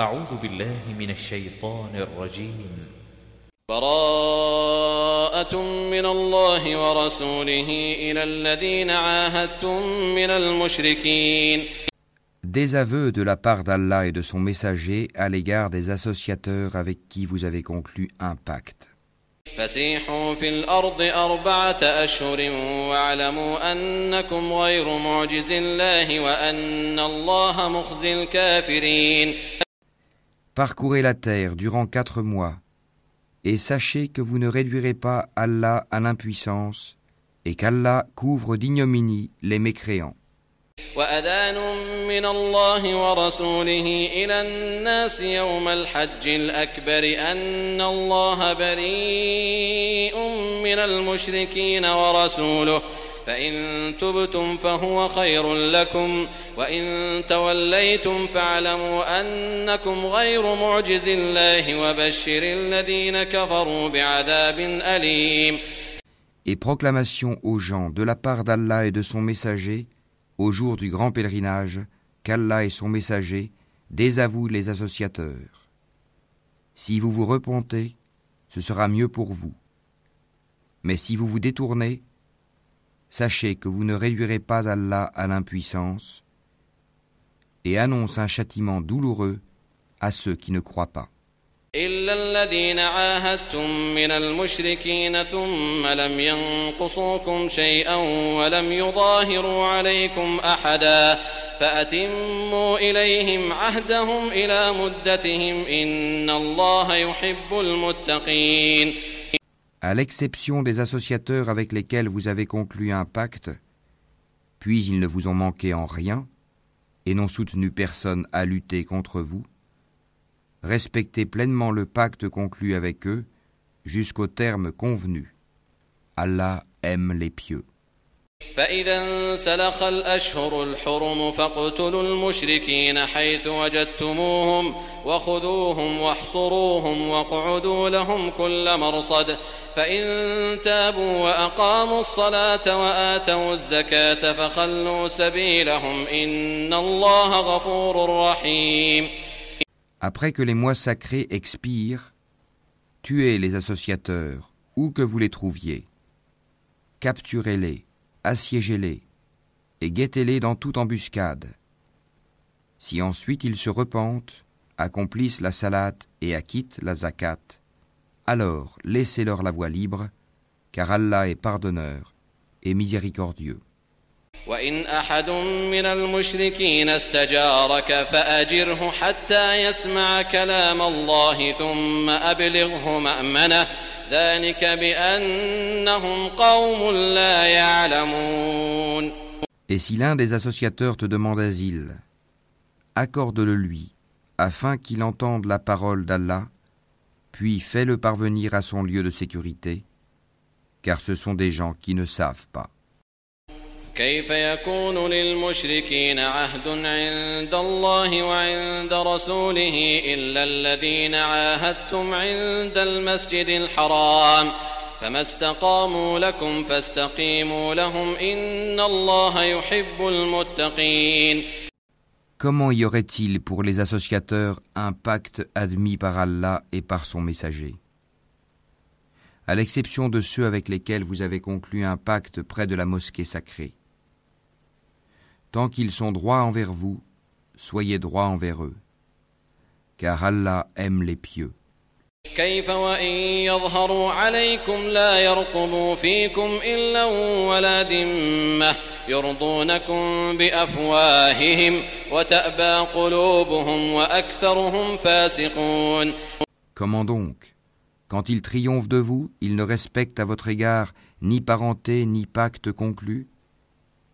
أعوذ بالله من الشيطان الرجيم. براءة من الله ورسوله إلى الذين عاهدتم من المشركين. Désaveu de la part d'Allah et de son messager à l'égard des associateurs avec qui vous avez conclu un pacte. فسيحوا في الأرض أربعة أشهر واعلموا أنكم غير معجز الله وأن الله مخزي الكافرين. Parcourez la terre durant quatre mois, et sachez que vous ne réduirez pas Allah à l'impuissance, et qu'Allah couvre d'ignominie les mécréants. وأذان من الله ورسوله إلى الناس يوم الحج الأكبر أن الله بريء من المشركين ورسوله فإن تبتم فهو خير لكم وإن توليتم فاعلموا أنكم غير معجز الله وبشر الذين كفروا بعذاب أليم Et proclamation aux gens de la part d'Allah et de son messager, au jour du grand pèlerinage, qu'Allah et son messager désavouent les associateurs. Si vous vous repentez, ce sera mieux pour vous. Mais si vous vous détournez, sachez que vous ne réduirez pas Allah à l'impuissance et annonce un châtiment douloureux à ceux qui ne croient pas. إلا الذين عاهدتم من المشركين ثم لم ينقصوكم شيئا ولم يظاهروا عليكم أحدا فأتموا إليهم عهدهم إلى مدتهم إن الله يحب المتقين À l'exception des associateurs avec lesquels vous avez conclu un pacte, puis ils ne vous ont manqué en rien et n'ont soutenu personne à lutter contre vous, respectez pleinement le pacte conclu avec eux jusqu'au terme convenu. Allah aime les pieux. فإذا انسلخ الأشهر الحرم فاقتلوا المشركين حيث وجدتموهم وخذوهم واحصروهم واقعدوا لهم كل مرصد فإن تابوا وأقاموا الصلاة وآتوا الزكاة فخلوا سبيلهم إن الله غفور رحيم Après que les mois sacrés expirent, tuez les associateurs, où que vous les trouviez. Capturez-les, assiégez-les, et guettez-les dans toute embuscade. Si ensuite ils se repentent, accomplissent la salate et acquittent la zakat, alors laissez-leur la voie libre, car Allah est pardonneur et miséricordieux. وإن أحد من المشركين استجارك فأجره حتى يسمع كلام الله ثم أبلغه مأمنه ذلك بأنهم قوم لا يعلمون Et si l'un des associateurs te demande asile, accorde-le lui, afin qu'il entende la parole d'Allah, puis fais-le parvenir à son lieu de sécurité, car ce sont des gens qui ne savent pas. كيف يكون للمشركين عهد عند الله وعند رسوله إلا الذين عاهدتم عند المسجد الحرام فما استقاموا لكم فاستقيموا لهم إن الله يحب المتقين Comment y aurait-il pour les associateurs un pacte admis par Allah et par son messager À l'exception de ceux avec lesquels vous avez conclu un pacte près de la mosquée sacrée. Tant qu'ils sont droits envers vous, soyez droits envers eux, car Allah aime les pieux. كيف وإن يظهروا عليكم لا يرقبوا فيكم إلا ولا ذمة يرضونكم بأفواههم وتأبى قلوبهم وأكثرهم فاسقون Comment donc Quand ils triomphent de vous, ils ne respectent à votre égard ni parenté ni pacte conclu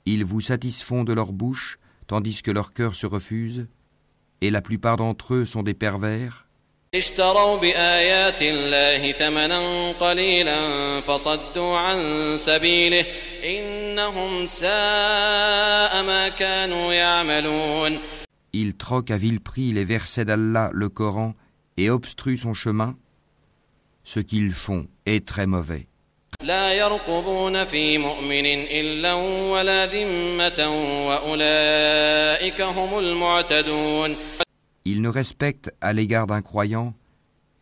Ils vous satisfont de leur bouche, tandis que leur cœur se refuse, et la plupart d'entre eux sont des pervers. Ils troquent à vil prix les versets d'Allah, le Coran, et obstruent son chemin. Ce qu'ils font est très mauvais. لا يرقبون في مؤمن إلا ولا ذمة وأولئك هم المعتدون Ils ne respectent à l'égard d'un croyant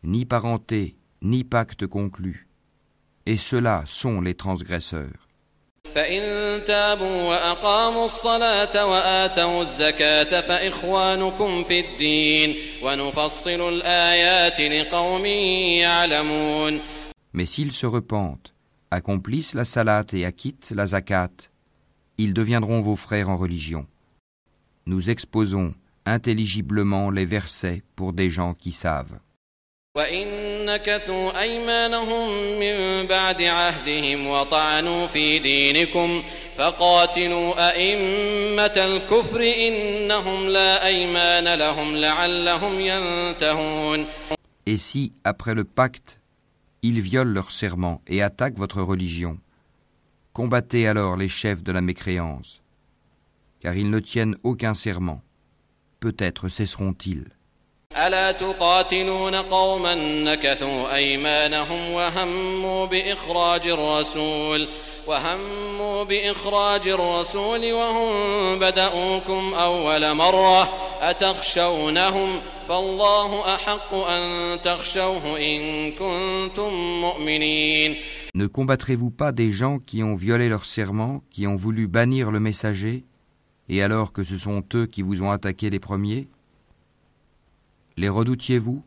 ni parenté, ni pacte conclu. Et ceux-là sont les transgresseurs. فإن تابوا وأقاموا الصلاة وآتوا الزكاة فإخوانكم في الدين ونفصل الآيات لقوم يعلمون Mais s'ils se repentent, accomplissent la salat et acquittent la zakat, ils deviendront vos frères en religion. Nous exposons intelligiblement les versets pour des gens qui savent. Et si, après le pacte, ils violent leur serment et attaquent votre religion, combattez alors les chefs de la mécréance, car ils ne tiennent aucun serment. Peut-être cesseront-ils. ألا تقاتلون قوما نكثوا أيمانهم وهموا بإخراج الرسول وهموا بإخراج الرسول وهم بدأوكم أول مرة أتخشونهم فالله أحق أن تخشوه إن كنتم مؤمنين Ne combattrez-vous pas des gens qui ont violé leur serment, qui ont voulu bannir le messager, et alors que ce sont eux qui vous ont attaqué les premiers Les redoutiez-vous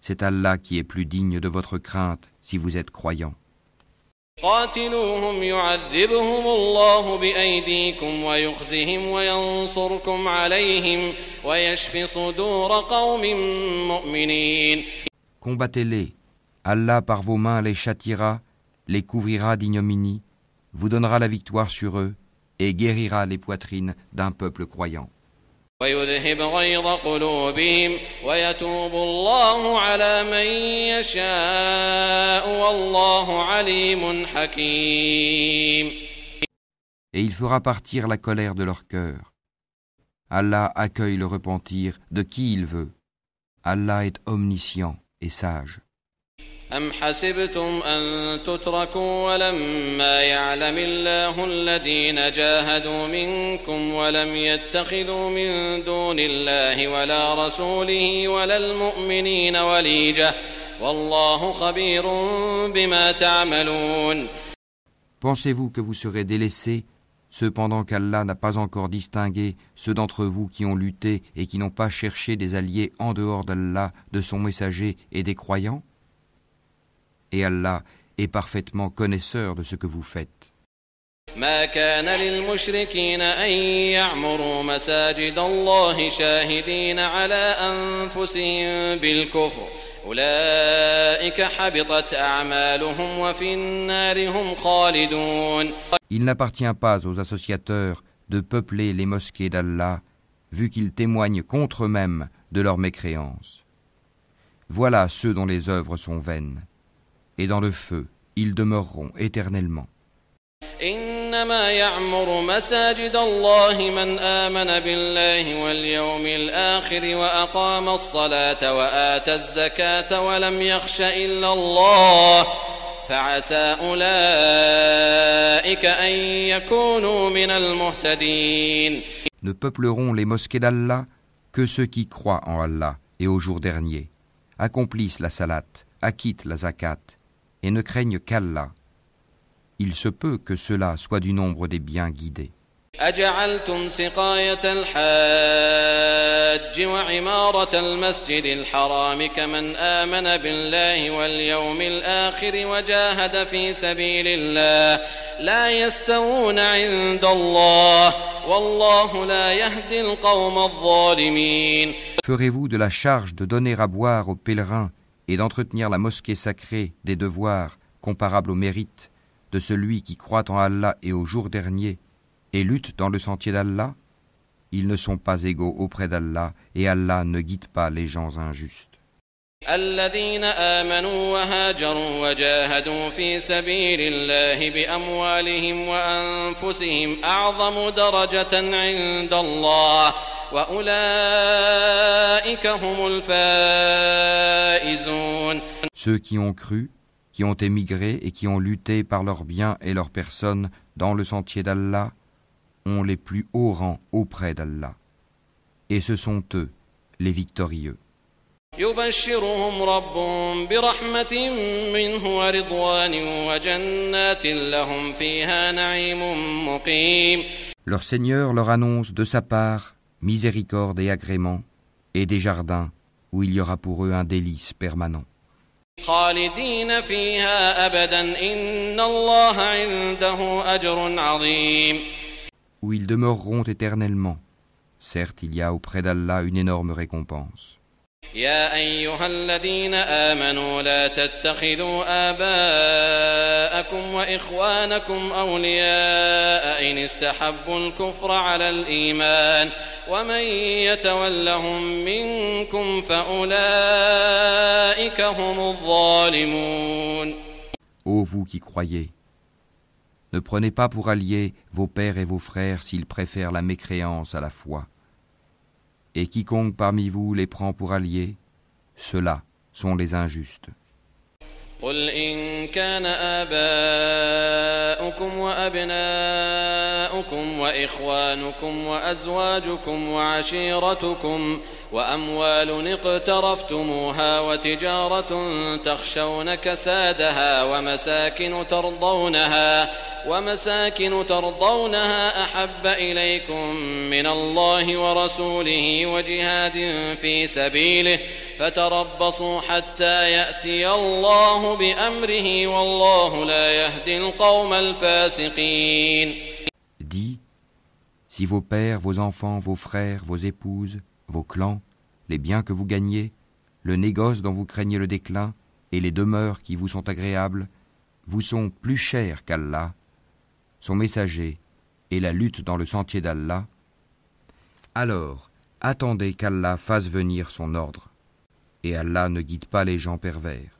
C'est Allah qui est plus digne de votre crainte si vous êtes croyants. قاتلوهم يعذبهم الله بأيديكم ويخزهم وينصركم عليهم Combattez-les. Allah par vos mains les châtira, les couvrira d'ignominie, vous donnera la victoire sur eux et guérira les poitrines d'un peuple croyant. Et il fera partir la colère de leur cœur. Allah accueille le repentir de qui il veut. Allah est omniscient et sage. أم حسبتم أن تتركوا ولما يعلم الله الذين جاهدوا منكم ولم يتخذوا من دون الله ولا رسوله ولا المؤمنين وليجة والله خبير بما تعملون Pensez-vous que vous serez délaissés cependant qu'Allah n'a pas encore distingué ceux d'entre vous qui ont lutté et qui n'ont pas cherché des alliés en dehors d'Allah, de son messager et des croyants Et Allah est parfaitement connaisseur de ce que vous faites. ما كان للمشركين أن يعمروا مساجد الله شاهدين على أنفسهم بالكفر أولئك حبطت أعمالهم وفي النار هم خالدون Il n'appartient pas aux associateurs de peupler les mosquées d'Allah, vu qu'ils témoignent contre eux-mêmes de leur mécréance. Voilà ceux dont les œuvres sont vaines. Et dans le feu, ils demeureront éternellement. إنما يعمر مساجد الله من آمن بالله واليوم الآخر وأقام الصلاة وآتى الزكاة ولم يخش إلا الله فعسى أولئك أن يكونوا من المهتدين Ne peupleront les mosquées d'Allah que ceux qui croient en Allah et au jour dernier, accomplissent la salat, acquittent la zakat, et ne craignent qu'Allah. Il se peut que cela soit du nombre des bien guidés. أجعلتم سقاية الحاج وعمارة المسجد الحرام كمن آمن بالله واليوم الآخر وجاهد في سبيل الله لا يستوون عند الله والله لا يهدي القوم الظالمين Ferez-vous de la charge de donner à boire aux pèlerins et d'entretenir la mosquée sacrée des devoirs comparables au mérite de celui qui croit en Allah et au jour dernier et lutte dans le sentier d'Allah Ils ne sont pas égaux auprès d'Allah et Allah ne guide pas les gens injustes. الذين آمنوا وهاجروا وجاهدوا في سبيل الله بأموالهم وأنفسهم أعظم درجة عند الله وأولئك هم الفائزون Ceux qui ont cru, qui ont émigré et qui ont lutté par leurs biens et leurs personnes dans le sentier d'Allah ont les plus hauts rangs auprès d'Allah. Et ce sont eux, les victorieux. Leur Seigneur leur annonce de sa part miséricorde et agrément, et des jardins où il y aura pour eux un délice permanent Où ils demeureront éternellement. Certes, il y a auprès d'Allah une énorme récompense. يا أيها الذين آمنوا لا تتخذوا آباءكم وإخوانكم أولياء إن استحبوا الكفر على الإيمان ومن يتولهم منكم فأولئك هم الظالمون Ô vous qui croyez, ne prenez pas pour alliés vos pères et vos frères s'ils préfèrent la mécréance à la foi. Et quiconque parmi vous les prend pour alliés, ceux-là sont les injustes. قل إن كان آباؤكم وأبناؤكم وإخوانكم وأزواجكم وعشيرتكم وأموال اقترفتموها وتجارة تخشون كسادها ومساكن ترضونها ومساكن ترضونها أحب إليكم من الله ورسوله وجهاد في سبيله فتربصوا حتى يأتي الله بأمره والله لا يهدي القوم الفاسقين si vos pères, vos enfants, vos frères, vos épouses, vos clans, les biens que vous gagnez, le négoce dont vous craignez le déclin, et les demeures qui vous sont agréables, vous sont plus chers qu'Allah, son messager, et la lutte dans le sentier d'Allah, alors attendez qu'Allah fasse venir son ordre. Et Allah ne guide pas les gens pervers.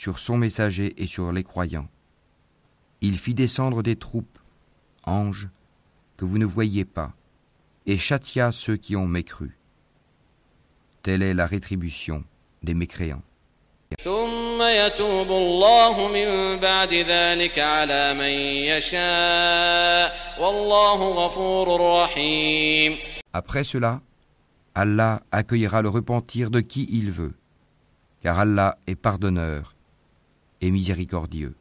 sur son messager et sur les croyants. Il fit descendre des troupes, anges, que vous ne voyez pas, et châtia ceux qui ont mécru. Telle est la rétribution des mécréants. Après cela, Allah accueillera le repentir de qui il veut, car Allah est pardonneur et miséricordieux.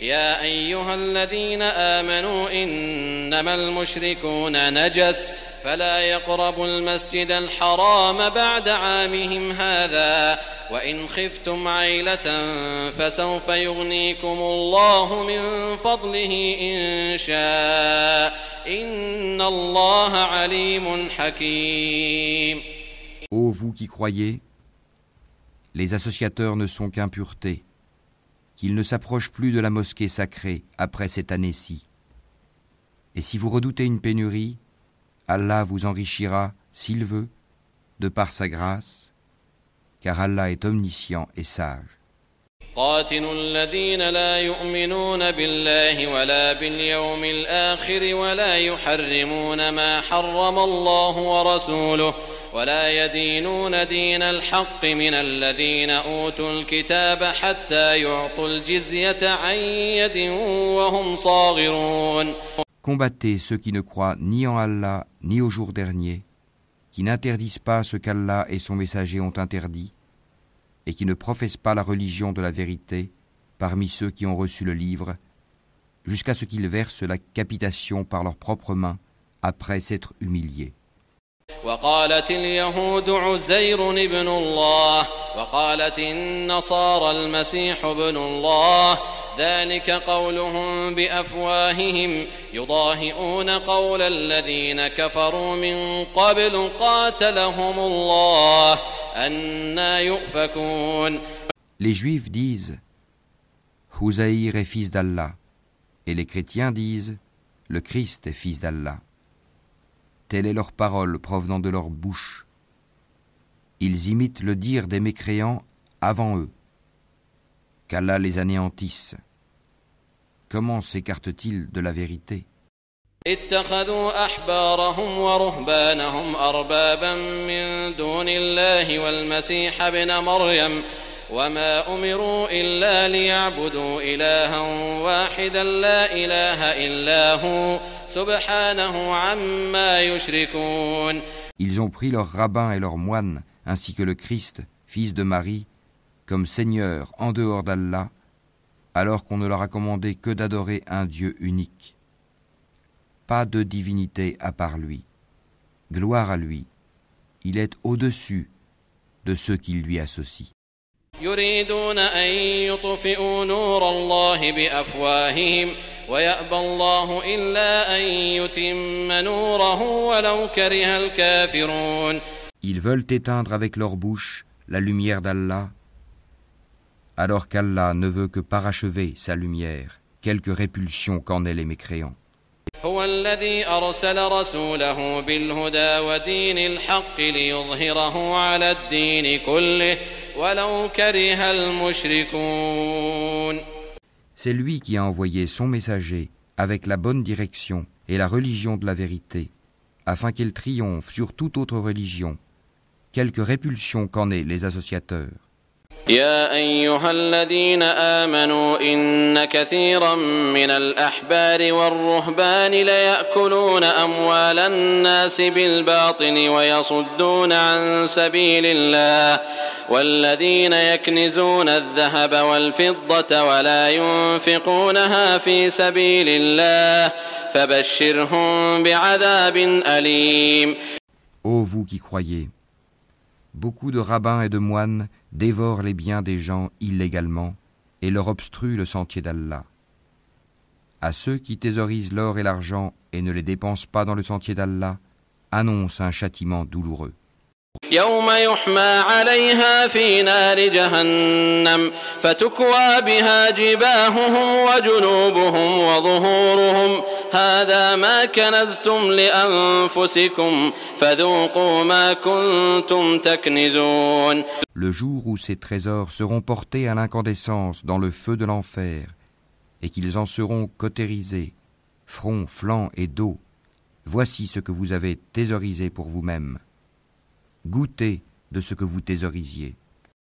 يا أيها الذين آمنوا إنما المشركون نجس فلا يقربوا المسجد الحرام بعد عامهم هذا وإن خفتم عيلة فسوف يغنيكم الله من فضله إن شاء إن الله عليم حكيم Ô vous qui croyez, les associateurs ne sont qu'impuretés, qu'ils ne s'approchent plus de la mosquée sacrée après cette année-ci. Et si vous redoutez une pénurie, Allah vous enrichira, s'il veut, de par sa grâce, car Allah est omniscient et sage. قاتلوا الذين لا يؤمنون بالله ولا باليوم الآخر ولا يحرمون ما حرم الله ورسوله ولا يدينون دين الحق من الذين أوتوا الكتاب حتى يعطوا الجزية عن يد وهم صاغرون. Combattez ceux qui ne croient ni en Allah ni au jour dernier, qui n'interdisent pas ce qu'Allah et son messager ont interdit, et qui ne professent pas la religion de la vérité parmi ceux qui ont reçu le livre, jusqu'à ce qu'ils versent la capitation par leurs propres mains après s'être humiliés. وقالت اليهود عزير ابن الله وقالت النصارى المسيح ابن الله ذلك قولهم بافواههم يضاهئون قول الذين كفروا من قبل قاتلهم الله أنا يؤفكون Les Juifs disent Houzaïr est fils d'Allah, et les chrétiens disent Le Christ est fils d'Allah. Telle est leur parole provenant de leur bouche. Ils imitent le dire des mécréants avant eux. Qu'Allah les anéantisse. Comment s'écarte-t-il de la vérité اتخذوا أحبارهم ورهبانهم أربابا من دون الله والمسيح ابن مريم وما أمروا إلا ليعبدوا إلها واحدا لا إله إلا هو سبحانه عما يشركون Ils ont pris leurs rabbins et leurs moines, ainsi que le Christ, fils de Marie, comme Seigneur en dehors d'Allah, alors qu'on ne leur a commandé que d'adorer un Dieu unique. Pas de divinité à part lui. Gloire à lui. Il est au-dessus de ceux qui lui associent. يريدون أن يطفئوا نور الله بأفواههم ويأبى الله إلا أن يتم نوره ولو كره الكافرون Ils veulent éteindre avec leur bouche la lumière d'Allah, alors qu'Allah ne veut que parachever sa lumière, quelque répulsion qu'en aient les mécréants. هو الذي أرسل رسوله بالهدى ودين الحق ليظهره على الدين كله ولو كره المشركون C'est lui qui a envoyé son messager avec la bonne direction et la religion de la vérité, afin qu'il triomphe sur toute autre religion, quelque répulsion qu'en aient les associateurs. يا أيها الذين آمنوا إن كثيرا من الأحبار والرهبان ليأكلون أموال الناس بالباطل ويصدون عن سبيل الله والذين يكنزون الذهب والفضة ولا ينفقونها في سبيل الله فبشرهم بعذاب أليم. Ô vous qui croyez, beaucoup de rabbins et de moines dévorent les biens des gens illégalement et leur obstruent le sentier d'Allah. À ceux qui thésaurisent l'or et l'argent et ne les dépensent pas dans le sentier d'Allah, annonce un châtiment douloureux. يوم يحمى عليها في نار جهنم فتكوى بها جباههم وجنوبهم وظهورهم هذا ما كنزتم لأنفسكم فذوقوا ما كنتم تكنزون Le jour où ces trésors seront portés à l'incandescence dans le feu de l'enfer, et qu'ils en seront cautérisés, front, flanc et dos, voici ce que vous avez thésaurisé pour vous-même. Goûtez de ce que vous thésaurisiez.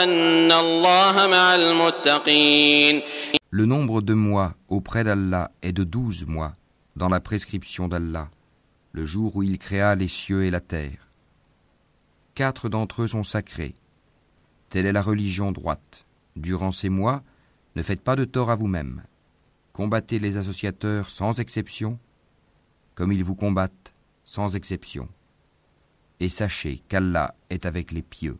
أن Le nombre de mois auprès d'Allah est de douze mois dans la prescription d'Allah, le jour où il créa les cieux et la terre. Quatre d'entre eux sont sacrés. Telle est la religion droite. Durant ces mois, ne faites pas de tort à vous-même. Combattez les associateurs sans exception, comme ils vous combattent sans exception. Et sachez qu'Allah est avec les pieux.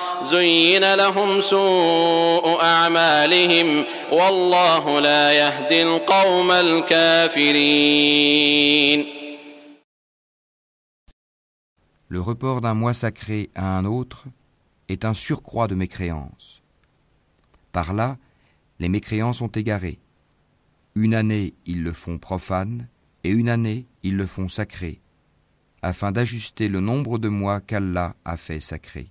زين لهم سوء أعمالهم والله لا يهدي القوم الكافرين Le report d'un mois sacré à un autre est un surcroît de mécréance. Par là, les mécréants sont égarés, Une année, ils le font profane, et une année, ils le font sacré, afin d'ajuster le nombre de mois qu'Allah a fait sacré.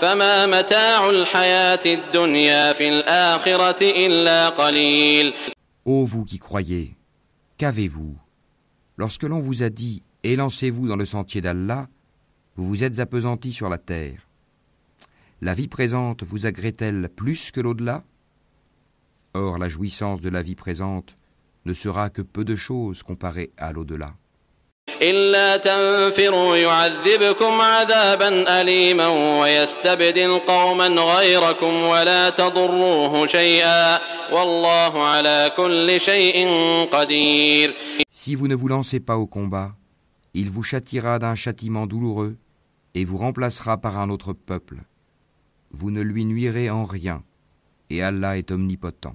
فما متاع الحياة الدنيا في الآخرة إلا قليل Ô vous qui croyez, qu'avez-vous Lorsque l'on vous a dit Élancez-vous dans le sentier d'Allah, vous vous êtes appesantis sur la terre. La vie présente vous agrée-t-elle plus que l'au-delà Or la jouissance de la vie présente ne sera que peu de choses comparée à l'au-delà. إلا تنفروا يعذبكم عذابا أليما ويستبدل قوما غيركم ولا تضروه شيئا والله على كل شيء قدير Si vous ne vous lancez pas au combat, il vous châtiera d'un châtiment douloureux et vous remplacera par un autre peuple. Vous ne lui nuirez en rien, et Allah est omnipotent.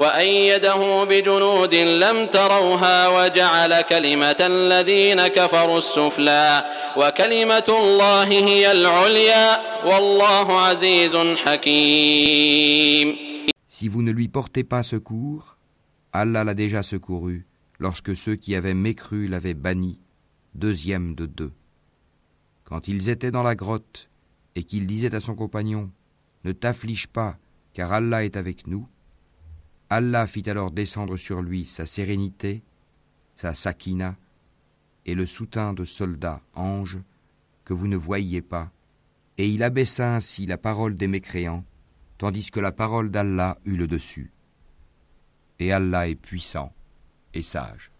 وأيده بجنود لم تروها وجعل كلمة الذين كفروا السفلى وكلمة الله هي العليا والله عزيز حكيم Si vous ne lui portez pas secours, Allah l'a déjà secouru lorsque ceux qui avaient mécru l'avaient banni, deuxième de deux. Quand ils étaient dans la grotte et qu'il disait à son compagnon Ne t'afflige pas, car Allah est avec nous, Allah fit alors descendre sur lui sa sérénité, sa sakina et le soutien de soldats anges que vous ne voyiez pas, et il abaissa ainsi la parole des mécréants, tandis que la parole d'Allah eut le dessus. Et Allah est puissant et sage.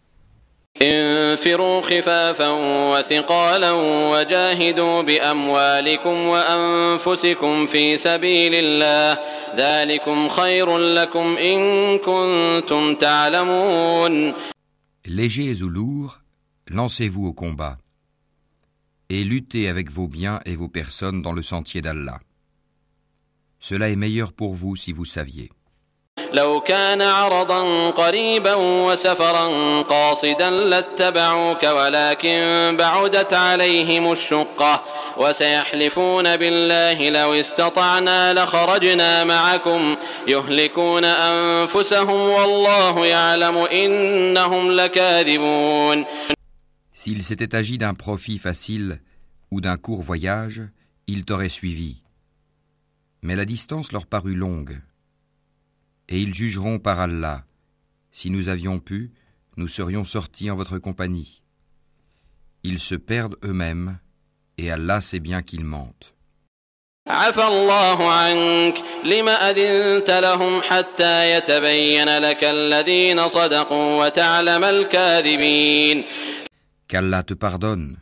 انفروا خفافا وثقالا وجاهدوا بأموالكم وأنفسكم في سبيل الله ذلكم خير لكم إن كنتم تعلمون Légers ou lourds, lancez-vous au combat et luttez avec vos biens et vos personnes dans le sentier d'Allah. Cela est meilleur pour vous si vous saviez. لو كان عرضا قريبا وسفرا قاصدا لاتبعوك ولكن بعدت عليهم الشقة وسيحلفون بالله لو استطعنا لخرجنا معكم يهلكون أنفسهم والله يعلم إنهم لكاذبون S'il s'était agi d'un profit facile ou d'un court voyage, ils t'auraient suivi. Mais la distance leur parut longue. et ils jugeront par Allah. Si nous avions pu, nous serions sortis en votre compagnie. Ils se perdent eux-mêmes, et Allah sait bien qu'ils mentent. Qu'Allah te pardonne.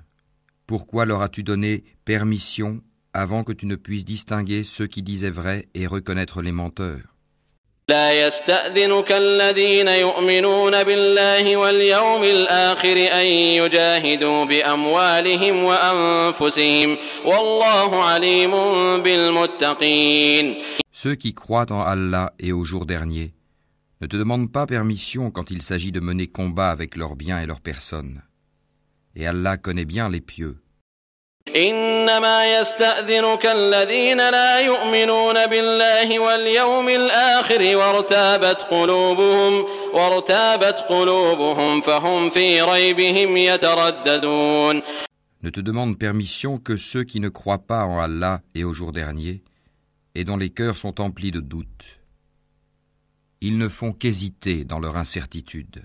Pourquoi leur as-tu donné permission avant que tu ne puisses distinguer ceux qui disaient vrai et reconnaître les menteurs? لا يستأذنك الذين يؤمنون بالله واليوم الآخر أن يجاهدوا بأموالهم وأنفسهم والله عليم بالمتقين Ceux qui croient en Allah et au jour dernier ne te demandent pas permission quand il s'agit de mener combat avec leurs biens et leurs personnes. Et Allah connaît bien les pieux. إنما يستأذنك الذين لا يؤمنون بالله واليوم الآخر وارتابت قلوبهم وارتابت قلوبهم فهم في ريبهم يترددون Ne te demandent permission que ceux qui ne croient pas en Allah et au jour dernier, et dont les cœurs sont emplis de doutes. Ils ne font qu'hésiter dans leur incertitude.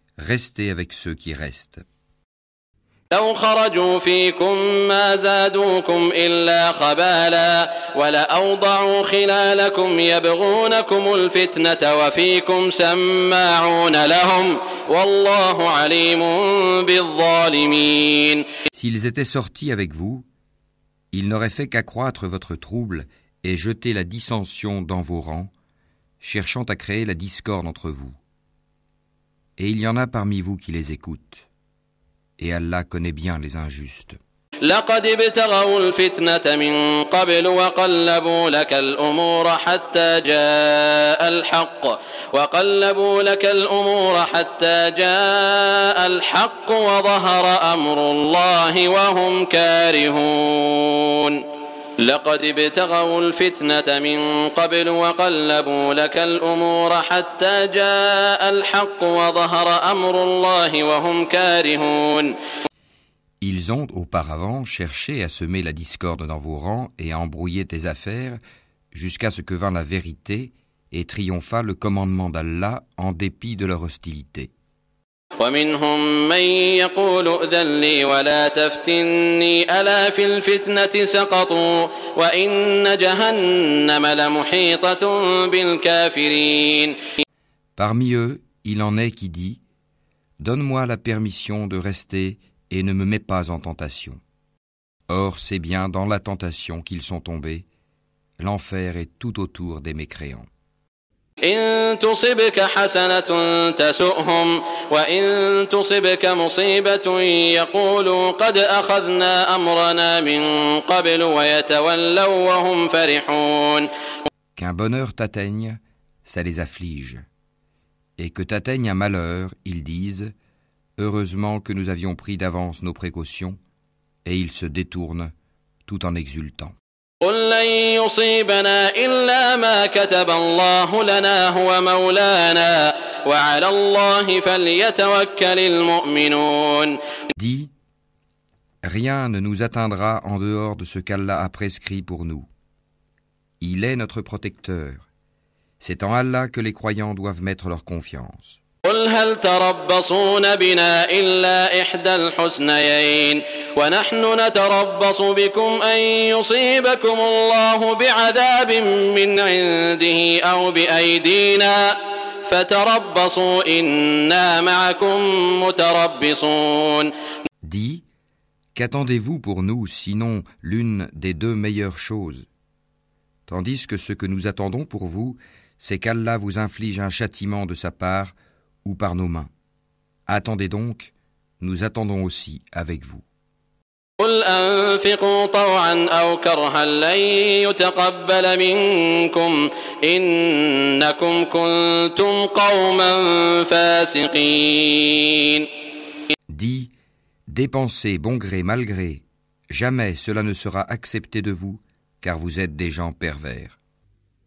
restez avec ceux qui restent. لو خرجوا فيكم ما زادوكم إلا خبالا ولأوضعوا خلالكم يبغونكم الفتنة وفيكم سماعون لهم والله عليم بالظالمين S'ils étaient sortis avec vous, ils n'auraient fait qu'accroître votre trouble et jeter la dissension dans vos rangs, cherchant à créer la discorde entre vous. Et il y en a parmi vous qui les écoutent. Et Allah connaît bien les injustes. لقد ابتغوا الفتنة من قبل وقلبوا لك الأمور حتى جاء الحق وقلبوا لك الأمور حتى جاء الحق وظهر أمر الله وهم كارهون لقد ابتغوا الفتنة من قبل وقلبوا لك الأمور حتى جاء الحق وظهر أمر الله وهم كارهون Ils ont auparavant cherché à semer la discorde dans vos rangs et à embrouiller tes affaires jusqu'à ce que vint la vérité et triompha le commandement d'Allah en dépit de leur hostilité. ومنهم من يقول ائذن لي ولا تفتني ألا في الفتنة سقطوا وإن جهنم لمحيطة بالكافرين Parmi eux, il en est qui dit Donne-moi la permission de rester et ne me mets pas en tentation. Or, c'est bien dans la tentation qu'ils sont tombés. L'enfer est tout autour des mécréants. إن تصبك حسنة تسؤهم وإن تصبك مصيبة يقولوا قد أخذنا أمرنا من قبل ويتولوا وهم فرحون Qu'un bonheur t'atteigne, ça les afflige. Et que t'atteigne un malheur, ils disent Heureusement que nous avions pris d'avance nos précautions, et ils se détournent tout en exultant. قل لن يصيبنا إلا ما كتب الله لنا هو مولانا وعلى الله فليتوكل المؤمنون Dis Rien ne nous atteindra en dehors de ce qu'Allah a prescrit pour nous. Il est notre protecteur. C'est en Allah que les croyants doivent mettre leur confiance. قل هل تربصون بنا إلا إحدى الحسنيين ونحن نتربص بكم أن يصيبكم الله بعذاب من عنده أو بأيدينا فتربصوا إنا معكم متربصون Dis Qu'attendez-vous pour nous sinon l'une des deux meilleures choses Tandis que ce que nous attendons pour vous, c'est qu'Allah vous inflige un châtiment de sa part ou par nos mains. Attendez donc, nous attendons aussi avec vous. Dis, dépensez bon gré mal gré, jamais cela ne sera accepté de vous, car vous êtes des gens pervers.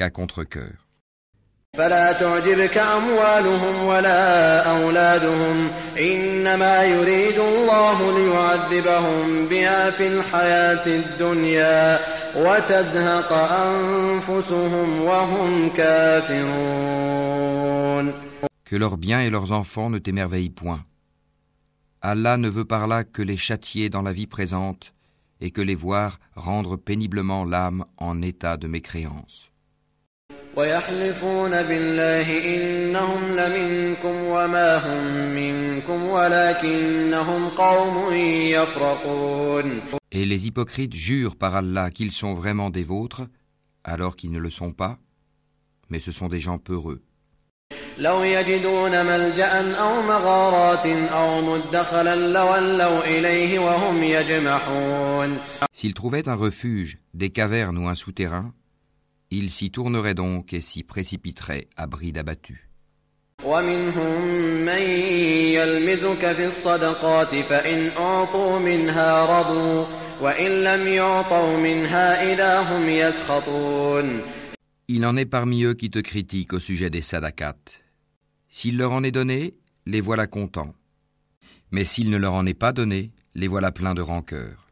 qu'à contre-cœur. فلا تعجبك أموالهم ولا أولادهم إنما يريد الله ليعذبهم بها في الحياة الدنيا وتزهق أنفسهم وهم كافرون Que leurs biens et leurs enfants ne t'émerveillent point. Allah ne veut par là que les châtier dans la vie présente et que les voir rendre péniblement l'âme en état de mécréance. ويحلفون بالله إنهم لمنكم وما هم منكم ولكنهم قوم يفرقون Et les hypocrites jurent par Allah qu'ils sont vraiment des vôtres, alors qu'ils ne le sont pas, mais ce sont des gens peureux. لو يجدون ملجأ أو مغارات أو مدخلا لولوا إليه وهم يجمحون S'ils trouvaient un refuge, des cavernes ou un souterrain, ils s'y tourneraient donc et s'y précipiteraient à bride abattue. ومنهم من يلمزك في الصدقات فإن أعطوا منها رضوا وإن لم يعطوا منها إذا هم يسخطون Il en est parmi eux qui te critiquent au sujet des sadakats. S'il leur en est donné, les voilà contents. Mais s'il ne leur en est pas donné, les voilà pleins de rancœur.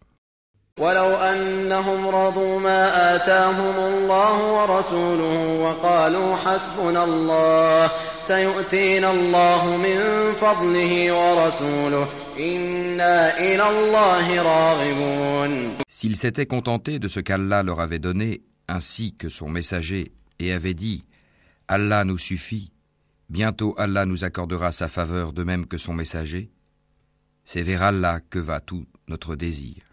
ولو أنهم رضوا ما آتاهم الله ورسوله وقالوا حسبنا الله سيؤتينا الله من فضله ورسوله إنا إلى الله راغبون S'ils s'étaient contentés de ce qu'Allah leur avait donné, ainsi que son messager, et avaient dit Allah nous suffit, bientôt Allah nous accordera sa faveur de même que son messager, c'est vers Allah que va tout notre désir.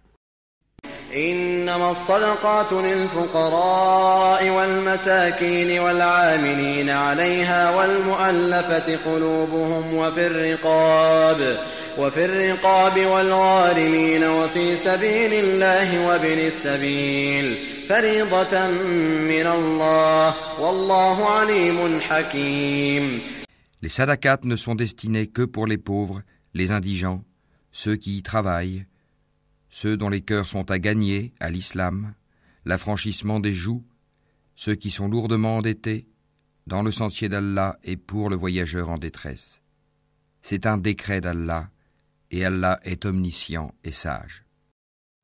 إنما الصدقات للفقراء والمساكين والعاملين عليها والمؤلفة قلوبهم وفي الرقاب وفي الرقاب والغارمين وفي سبيل الله وابن السبيل فريضة من الله والله عليم حكيم. Les sadakats ne sont destinés que pour les pauvres, les indigents, ceux qui y travaillent, ceux dont les cœurs sont à gagner à l'islam, l'affranchissement des joues, ceux qui sont lourdement endettés, dans le sentier d'Allah et pour le voyageur en détresse. C'est un décret d'Allah, et Allah est omniscient et sage.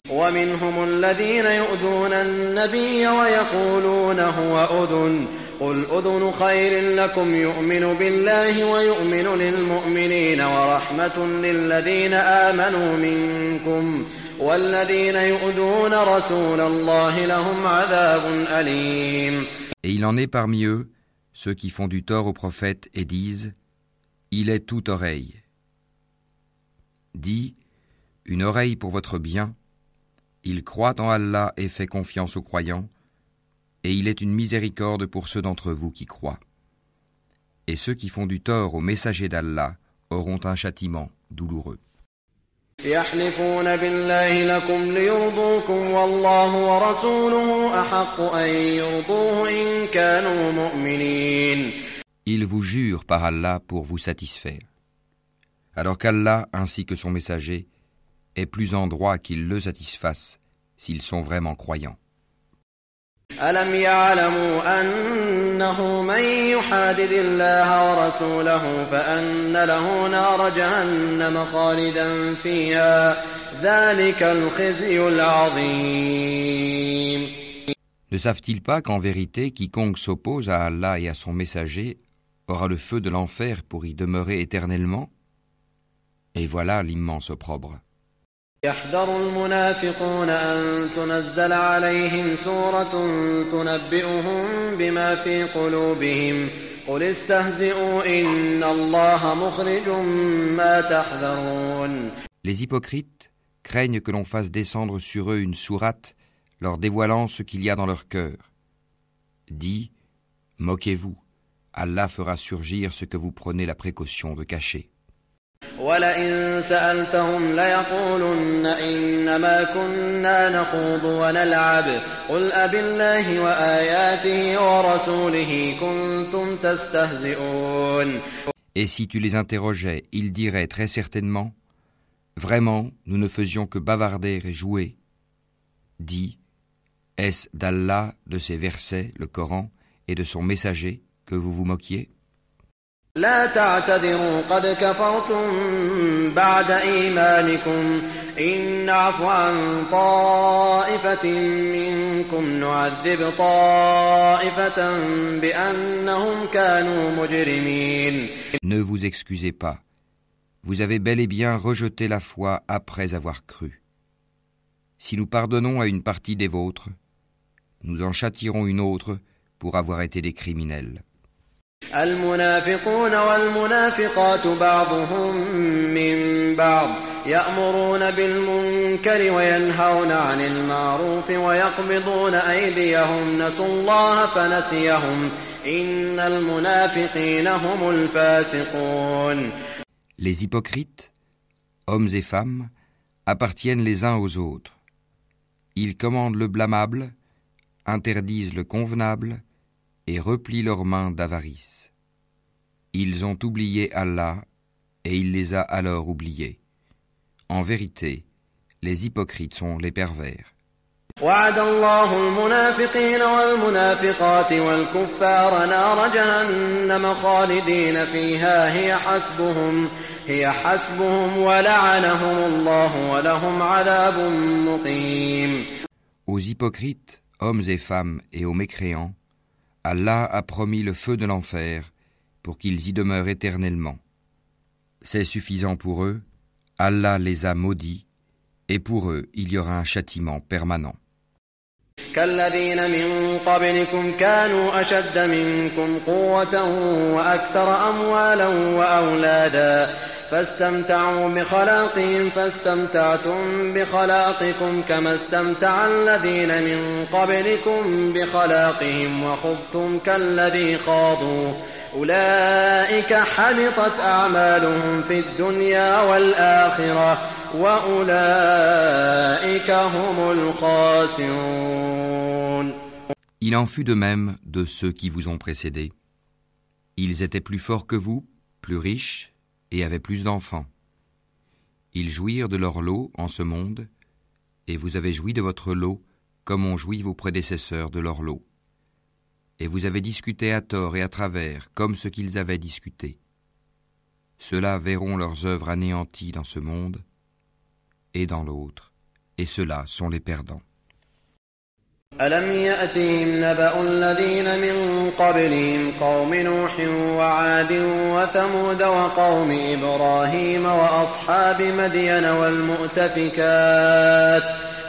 ومنهم الذين يؤذون النبي ويقولون هو أذن قل أذن خير لكم يؤمن بالله ويؤمن للمؤمنين ورحمة للذين آمنوا منكم والذين يؤذون رسول الله لهم عذاب أليم Et il en est parmi eux ceux qui font du tort au prophète et disent Il est toute oreille. Dis Une oreille pour votre bien. Il croit en Allah et fait confiance aux croyants, et il est une miséricorde pour ceux d'entre vous qui croient. Et ceux qui font du tort au messager d'Allah auront un châtiment douloureux. يحلفون بالله لكم ليرضوكم والله ورسوله أحق أن يرضوه إن كانوا مؤمنين Ils vous jurent par Allah pour vous satisfaire. Alors qu'Allah ainsi que son messager est plus en droit qu'ils le satisfassent s'ils sont vraiment croyants. ألم يعلموا أنه من يحادد الله ورسوله فأن له نار جهنم خالدا فيها ذلك الخزي العظيم Ne savent-ils pas qu'en vérité quiconque s'oppose à Allah et à son messager aura le feu de l'enfer pour y demeurer éternellement Et voilà l'immense opprobre. يحذر المنافقون أن تنزل عليهم سورة تنبئهم بما في قلوبهم قل استهزئوا إن الله مخرج ما تحذرون Les hypocrites craignent que l'on fasse descendre sur eux une sourate leur dévoilant ce qu'il y a dans leur cœur. Dis, moquez-vous, Allah fera surgir ce que vous prenez la précaution de cacher. ولئن سألتهم ليقولن إنما كنا نخوض ونلعب قل أبالله وآياته ورسوله كنتم تستهزئون Et si tu les interrogeais, ils diraient très certainement Vraiment, nous ne faisions que bavarder et jouer. Dis Est-ce d'Allah, de ses versets, le Coran, et de son messager que vous vous moquiez لا تعتذروا قد كفرتم بعد إيمانكم إن نعف عن طائفة منكم نعذب طائفة بأنهم كانوا مجرمين Ne vous excusez pas. Vous avez bel et bien rejeté la foi après avoir cru. Si nous pardonnons à une partie des vôtres, nous en châtirons une autre pour avoir été des criminels. المنافقون والمنافقات بعضهم من بعض يأمرون بالمنكر وينهون عن المعروف ويقبضون أيديهم نسوا الله فنسيهم إن المنافقين هم الفاسقون Les hypocrites, hommes et femmes, appartiennent les uns aux autres. Ils commandent le blâmable, interdisent le convenable et replient leurs mains d'avarice. Ils ont oublié Allah et il les a alors oubliés. En vérité, les hypocrites sont les pervers. وعد الله المنافقين والمنافقات والكفار نار جهنم خالدين فيها هي حسبهم هي حسبهم ولعنهم الله ولهم عذاب مقيم Aux hypocrites, hommes et femmes, et aux mécréants, Allah a promis le feu de l'enfer pour qu'ils y demeurent éternellement. C'est suffisant pour eux, Allah les a maudits, et pour eux il y aura un châtiment permanent. كالذين من قبلكم كانوا أشد منكم قوة وأكثر أموالا وأولادا فاستمتعوا بخلاقهم فاستمتعتم بخلاقكم كما استمتع الذين من قبلكم بخلاقهم وخضتم كالذي خاضوا أولئك حبطت أعمالهم في الدنيا والآخرة وأولئك هم الخاسرون Il en fut de même de ceux qui vous ont précédés. Ils étaient plus forts que vous, plus riches, et avaient plus d'enfants. Ils jouirent de leur lot en ce monde, et vous avez joui de votre lot comme ont joui vos prédécesseurs de leur lot. Et vous avez discuté à tort et à travers comme ce qu'ils avaient discuté. Ceux-là verront leurs œuvres anéanties dans ce monde et dans l'autre, et ceux-là sont les perdants. ألم يأتهم نبأ الذين من قبلهم قوم نوح وعاد وثمود وقوم إبراهيم وأصحاب مدين والمؤتفكات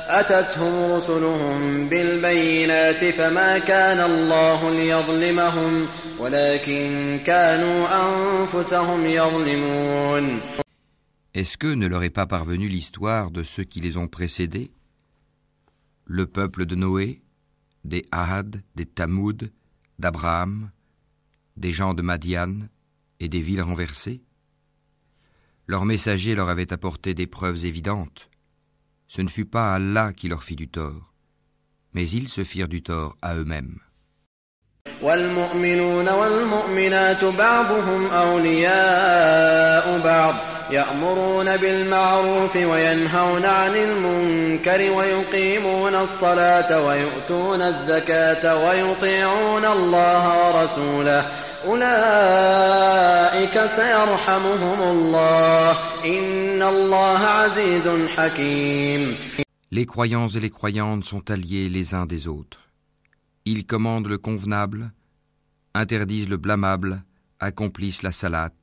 أتتهم رسلهم بالبينات فما كان الله ليظلمهم ولكن كانوا أنفسهم يظلمون Est-ce que ne leur est pas parvenue l'histoire de ceux qui les ont précédés? Le peuple de Noé, des Ahad, des Tamoud, d'Abraham, des gens de Madian et des villes renversées Leurs messagers leur avaient apporté des preuves évidentes. Ce ne fut pas Allah qui leur fit du tort, mais ils se firent du tort à eux-mêmes. والمؤمنون والمؤمنات بعضهم أولياء بعض يأمرون بالمعروف وينهون عن المنكر ويقيمون الصلاة ويؤتون الزكاة ويطيعون الله ورسوله أولئك سيرحمهم الله إن الله عزيز حكيم Les croyants et les croyantes sont alliés les uns des autres. Ils commandent le convenable, interdisent le blâmable, accomplissent la salat,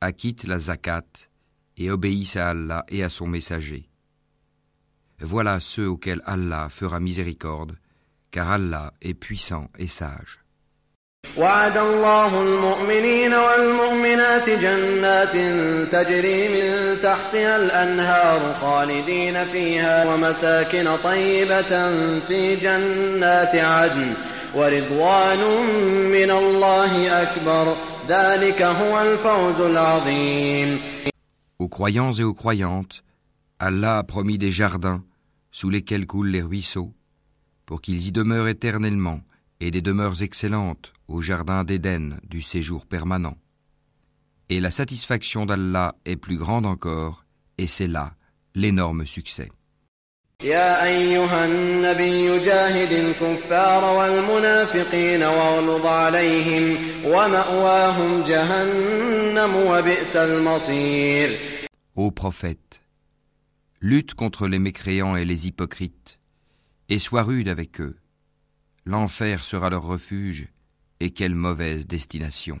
acquittent la zakat et obéissent à Allah et à son messager. Voilà ceux auxquels Allah fera miséricorde, car Allah est puissant et sage. وعد الله المؤمنين والمؤمنات جنات تجري من تحتها الأنهار خالدين فيها ومساكن طيبة في جنات عدن ورضوان من الله أكبر Aux croyants et aux croyantes, Allah a promis des jardins sous lesquels coulent les ruisseaux, pour qu'ils y demeurent éternellement, et des demeures excellentes au jardin d'Éden du séjour permanent. Et la satisfaction d'Allah est plus grande encore, et c'est là l'énorme succès. يا أيها النبي جاهد الكفار والمنافقين واغلظ عليهم ومأواهم جهنم وبئس المصير Ô prophète, lutte contre les mécréants et les hypocrites, et sois rude avec eux. L'enfer sera leur refuge, et quelle mauvaise destination.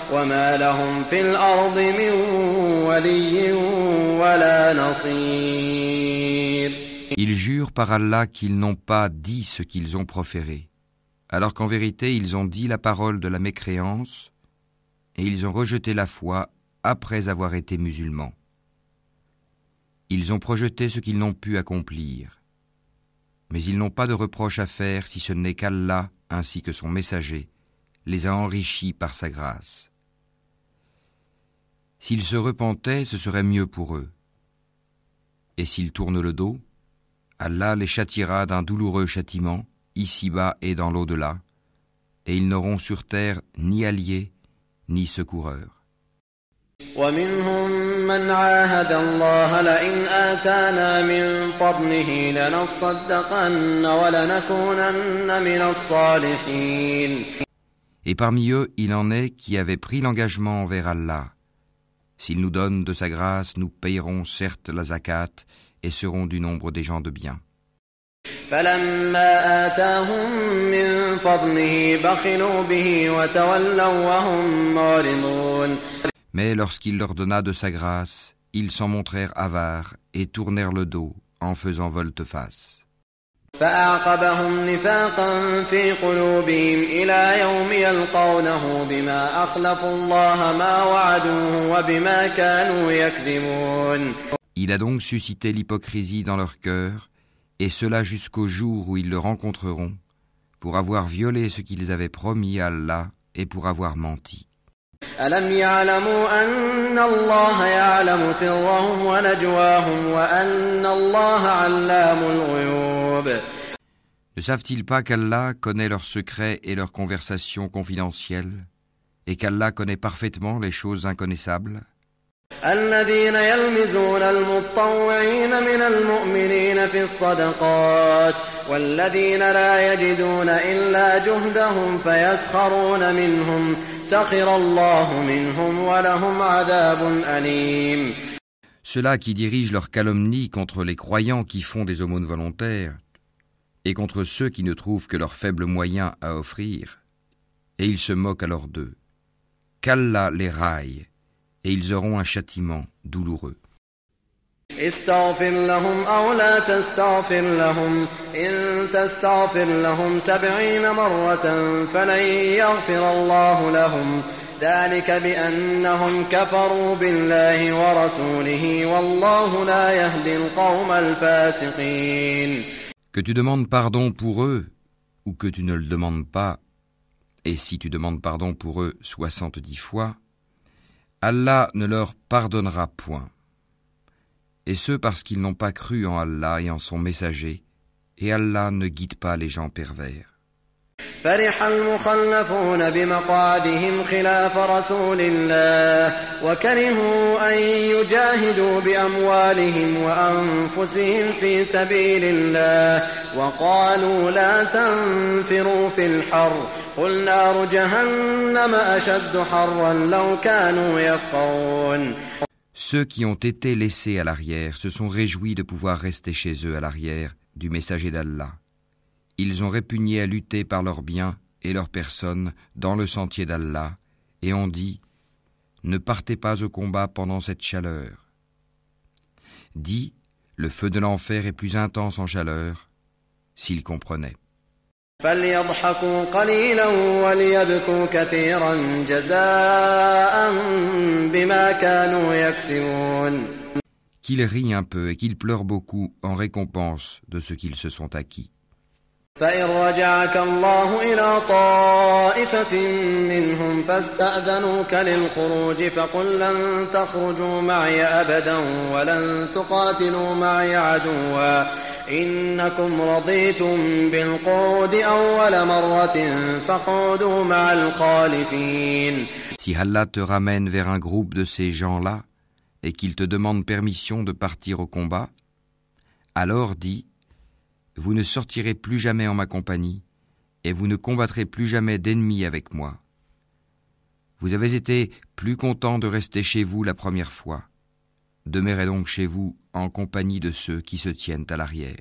وما لهم في الأرض من ولي ولا نصير Ils jurent par Allah qu'ils n'ont pas dit ce qu'ils ont proféré, alors qu'en vérité ils ont dit la parole de la mécréance et ils ont rejeté la foi après avoir été musulmans. Ils ont projeté ce qu'ils n'ont pu accomplir, mais ils n'ont pas de reproche à faire si ce n'est qu'Allah ainsi que son messager les a enrichis par sa grâce. S'ils se repentaient, ce serait mieux pour eux. Et s'ils tournent le dos, Allah les châtiera d'un douloureux châtiment, ici-bas et dans l'au-delà, et ils n'auront sur terre ni alliés, ni secoureurs. Et parmi eux, il en est qui avaient pris l'engagement envers Allah. S'il nous donne de sa grâce, nous payerons certes la zakat et serons du nombre des gens de bien. Mais lorsqu'il leur donna de sa grâce, ils s'en montrèrent avares et tournèrent le dos en faisant volte-face. فأعقبهم نفاقا في قلوبهم إلى يوم يلقونه بما أخلفوا الله ما وعدوه وبما كانوا يكذبون Il a donc suscité l'hypocrisie dans leur cœur, et cela jusqu'au jour où ils le rencontreront, pour avoir violé ce qu'ils avaient promis à Allah et pour avoir menti. ألم يعلموا أن الله يعلم سرهم ونجواهم وأن الله علام الغيوب Ne savent-ils pas qu'Allah connaît leurs secrets et leurs conversations confidentielles, et qu'Allah connaît parfaitement les choses inconnaissables الذين يلمزون المطوعين من المؤمنين في الصدقات والذين لا يجدون إلا جهدهم فيسخرون منهم سخر الله منهم ولهم عذاب أليم Ceux-là qui dirigent leur calomnie contre les croyants qui font des aumônes volontaires, et contre ceux qui ne trouvent que leurs faibles moyens à offrir, et ils se moquent alors d'eux. Qu'Allah les raille, et ils auront un châtiment douloureux. استغفر لهم أو لا تستغفر لهم إن تستغفر لهم سبعين مرة فلن يغفر الله لهم ذلك بأنهم كفروا بالله ورسوله والله لا يهدي القوم الفاسقين Que tu demandes pardon pour eux, ou que tu ne le demandes pas, et si tu demandes pardon pour eux soixante-dix fois, Allah ne leur pardonnera point. Et ce parce qu'ils n'ont pas cru en Allah et en son messager, et Allah ne guide pas les gens pervers. فرح المخلفون بمقعدهم خلاف رسول الله وكرهوا أن يجاهدوا بأموالهم وأنفسهم في سبيل الله وقالوا لا تنفروا في الحر قل نار جهنم أشد حرا لو كانوا يفقهون Ceux qui ont été laissés à l'arrière se sont réjouis de pouvoir rester chez eux à l'arrière du messager d'Allah. Ils ont répugné à lutter par leurs biens et leurs personnes dans le sentier d'Allah et ont dit Ne partez pas au combat pendant cette chaleur. Dit Le feu de l'enfer est plus intense en chaleur, s'ils comprenaient. فليضحكوا قليلا وليبكوا كثيرا جزاء بما كانوا يكسبون Qu'ils rient un peu et qu'ils pleurent beaucoup en récompense de ce qu'ils se sont acquis. فإن رجعك الله إلى طائفة منهم فاستأذنوك للخروج فقل لن تخرجوا معي أبدا ولن تقاتلوا معي عدوا إنكم رضيتم بالقعود أول مرة فاقعدوا مع الخالفين Si Allah te ramène vers un groupe de ces gens-là et qu'il te demande permission de partir au combat, alors dis Vous ne sortirez plus jamais en ma compagnie et vous ne combattrez plus jamais d'ennemis avec moi. Vous avez été plus content de rester chez vous la première fois. Demeurez donc chez vous en compagnie de ceux qui se tiennent à l'arrière.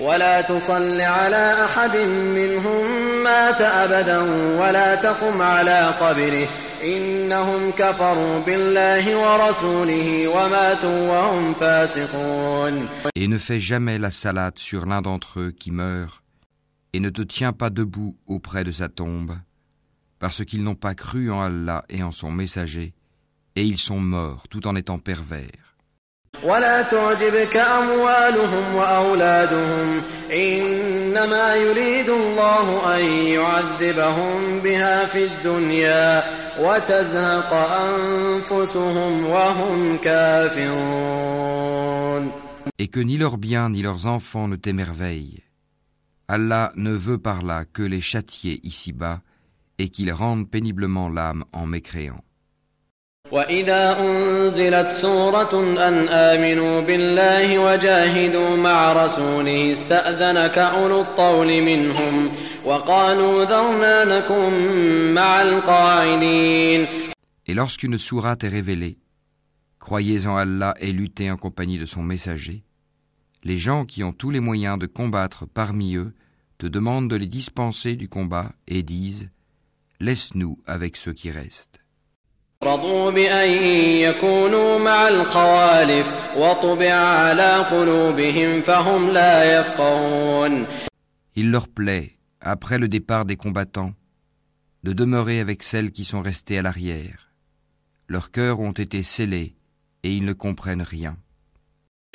ولا تصل على أحد منهم مات أبدا ولا تقم على قبره إنهم كفروا بالله ورسوله وماتوا وهم فاسقون Et ne fais jamais la salade sur l'un d'entre eux qui meurt, et ne te tiens pas debout auprès de sa tombe, parce qu'ils n'ont pas cru en Allah et en son messager, et ils sont morts tout en étant pervers. ولا تعجبك أموالهم وأولادهم إنما يريد الله أن يعذبهم بها في الدنيا وتزهق أنفسهم وهم كافرون Et que ni leurs biens ni leurs enfants ne t'émerveillent. Allah ne veut par là que les châtier ici-bas et qu'ils rendent péniblement l'âme en mécréant. وإذا أنزلت سورة أن آمنوا بالله وجاهدوا مع رسوله استأذنك أولو الطول منهم وقالوا ذرنا نكن مع القاعدين Et lorsqu'une sourate est révélée, croyez en Allah et luttez en compagnie de son messager, les gens qui ont tous les moyens de combattre parmi eux te demandent de les dispenser du combat et disent Laisse-nous avec ceux qui restent. رضوا بأن يكونوا مع الخوالف وطبع على قلوبهم فهم لا يفقهون Il leur plaît, après le départ des combattants, de demeurer avec celles qui sont restées à l'arrière. Leurs cœurs ont été scellés et ils ne comprennent rien.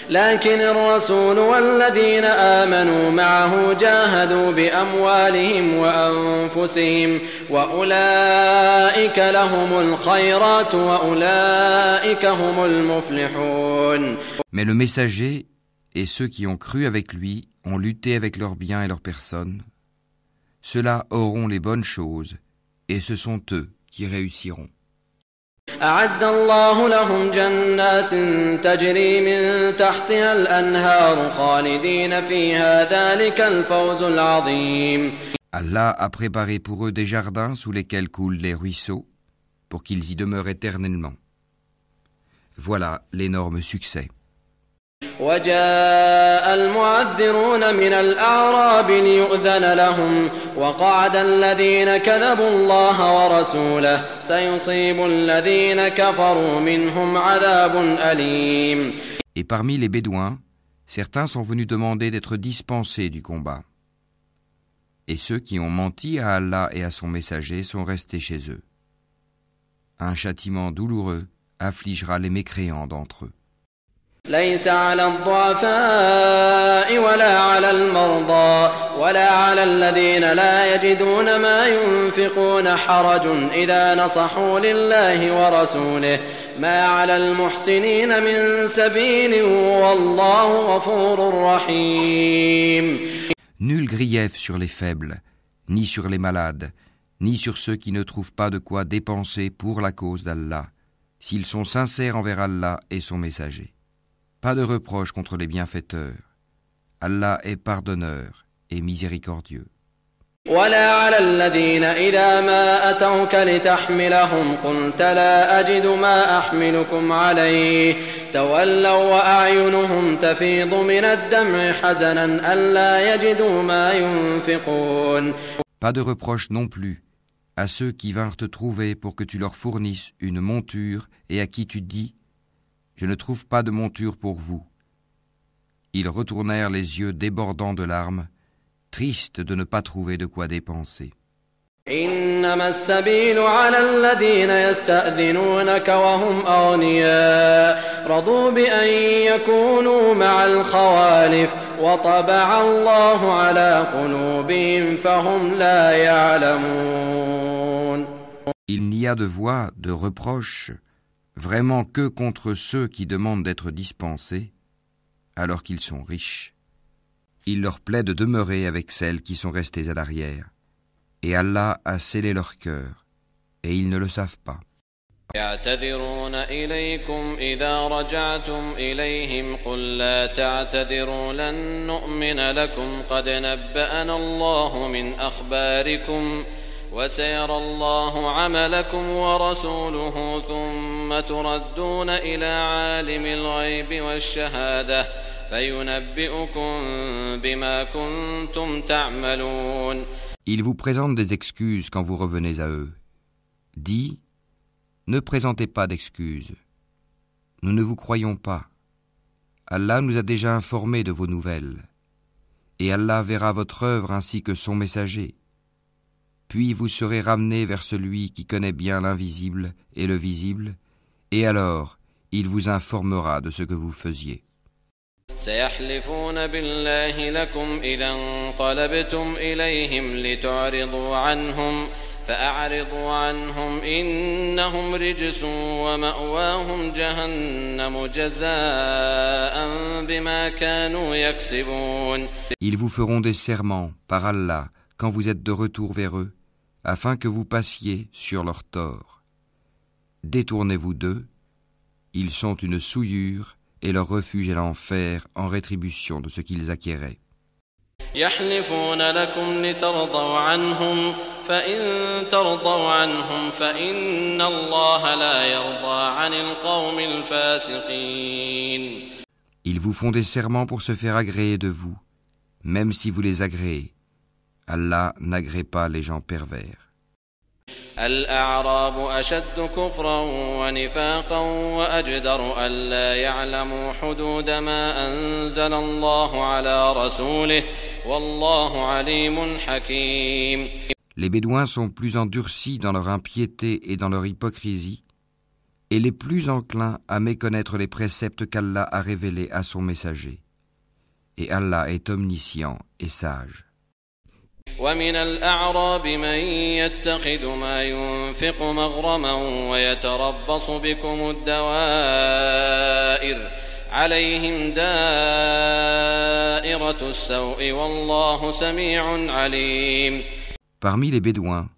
لكن الرسول والذين آمنوا معه جاهدوا بأموالهم وأنفسهم وأولئك لهم الخيرات وأولئك هم المفلحون Mais le messager et ceux qui ont cru avec lui ont lutté avec leurs biens et leurs personnes. Ceux-là auront les bonnes choses et ce sont eux qui réussiront. أعد الله لهم جنات تجري من تحتها الأنهار خالدين فيها ذلك الفوز العظيم Allah a préparé pour eux des jardins sous lesquels coulent les ruisseaux, pour qu'ils y demeurent éternellement. Voilà l'énorme succès. وجاء المعذرون من الأعراب ليؤذن لهم وقعد الذين كذبوا الله ورسوله سيصيب الذين كفروا منهم عذاب أليم Et parmi les Bédouins, certains sont venus demander d'être dispensés du combat. Et ceux qui ont menti à Allah et à son messager sont restés chez eux. Un châtiment douloureux affligera les mécréants d'entre eux. ليس على الضعفاء ولا على المرضى ولا على الذين لا يجدون ما ينفقون حرج إذا نصحوا لله ورسوله ما على المحسنين من سبيل والله غفور رحيم Nul grief sur les faibles, ni sur les malades, ni sur ceux qui ne trouvent pas de quoi dépenser pour la cause d'Allah, s'ils sont sincères envers Allah et son messager. Pas de reproche contre les bienfaiteurs. Allah est pardonneur et miséricordieux. ولا على الذين إذا ما أتوك لتحملهم قلت لا أجد ما أحملكم عليه تولوا وأعينهم تفيض من الدمع حزنا ألا يجدوا ما ينفقون Pas de reproche non plus à ceux qui vinrent te trouver pour que tu leur fournisses une monture et à qui tu dis Je ne trouve pas de monture pour vous. Ils retournèrent les yeux débordants de larmes, tristes de ne pas trouver de quoi dépenser. إنما السبيل على الذين يستأذنونك وهم أغنياء رضوا بأن يكونوا مع الخوالف وطبع الله على قلوبهم فهم لا يعلمون Il n'y a de voix, de reproche, vraiment que contre ceux qui demandent d'être dispensés, alors qu'ils sont riches. Il leur plaît de demeurer avec celles qui sont restées à l'arrière. Et Allah a scellé leur cœur, et ils ne le savent pas. يعتذرون إليكم إذا رجعتم إليهم قل لا تعتذروا لن نؤمن لكم قد نبأنا الله من أخباركم وسيرى الله عملكم ورسوله ثم تردون إلى عالم الغيب والشهادة فينبئكم بما كنتم تعملون Ils vous présentent des excuses quand vous revenez à eux. Dis, ne présentez pas d'excuses. Nous ne vous croyons pas. Allah nous a déjà informés de vos nouvelles. Et Allah verra votre œuvre ainsi que son messager. puis vous serez ramenés vers celui qui connaît bien l'invisible et le visible, et alors il vous informera de ce que vous faisiez. Ils vous feront des serments par Allah quand vous êtes de retour vers eux afin que vous passiez sur leurs tort. Détournez-vous d'eux, ils sont une souillure et leur refuge est l'enfer en rétribution de ce qu'ils acquéraient. Ils vous font des serments pour se faire agréer de vous, même si vous les agréez. Allah n'agrée pas les gens pervers. الأعراب أشد كفرا ونفاقا وأجدر ألا يعلموا حدود ما أنزل الله على رسوله والله عليم حكيم Les Bédouins sont plus endurcis dans leur impiété et dans leur hypocrisie, et les plus enclins à méconnaître les préceptes qu'Allah a révélés à son messager. Et Allah est omniscient et sage. ومن الأعراب من يتخذ ما ينفق مغرما ويتربص بكم الدوائر عليهم دائرة السوء والله سميع عليم Parmi les Bédouins,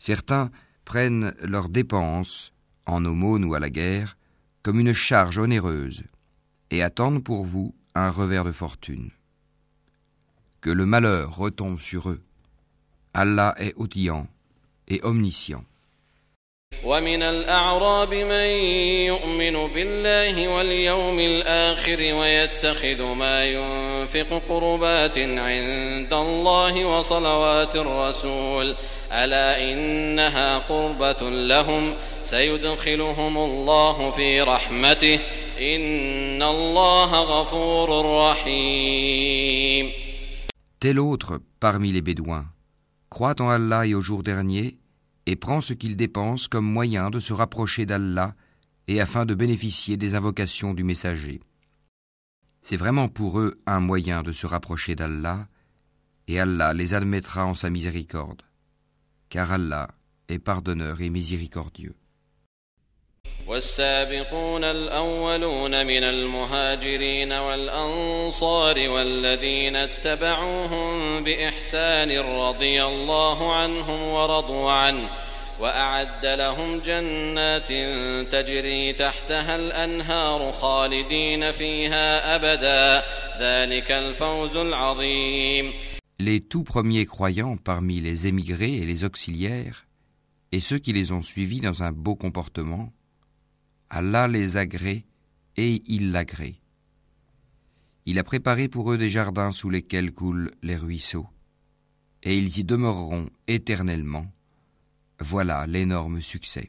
certains prennent leurs dépenses, en aumône ou à la guerre, comme une charge onéreuse, et attendent pour vous un revers de fortune. Que le malheur retombe sur eux. Allah est outillant et omniscient. ومن الأعراب من يؤمن بالله واليوم الآخر ويتخذ ما ينفق قربات عند الله وصلوات الرسول ألا إنها قربة لهم سيدخلهم الله في رحمته إن الله غفور رحيم Tel autre parmi les Bédouins croit en Allah et au jour dernier et prend ce qu'il dépense comme moyen de se rapprocher d'Allah et afin de bénéficier des invocations du messager. C'est vraiment pour eux un moyen de se rapprocher d'Allah, et Allah les admettra en sa miséricorde, car Allah est pardonneur et miséricordieux. والسابقون الأولون من المهاجرين والأنصار والذين اتبعوهم بإحسان رضي الله عنهم ورضوا عنه وأعد لهم جنات تجري تحتها الأنهار خالدين فيها أبدا. ذلك الفوز العظيم. Les tout premiers croyants parmi les émigrés et les auxiliaires, et ceux qui les ont suivis dans un beau comportement, Allah les agrée et il l'agrée. Il a préparé pour eux des jardins sous lesquels coulent les ruisseaux, et ils y demeureront éternellement. Voilà l'énorme succès.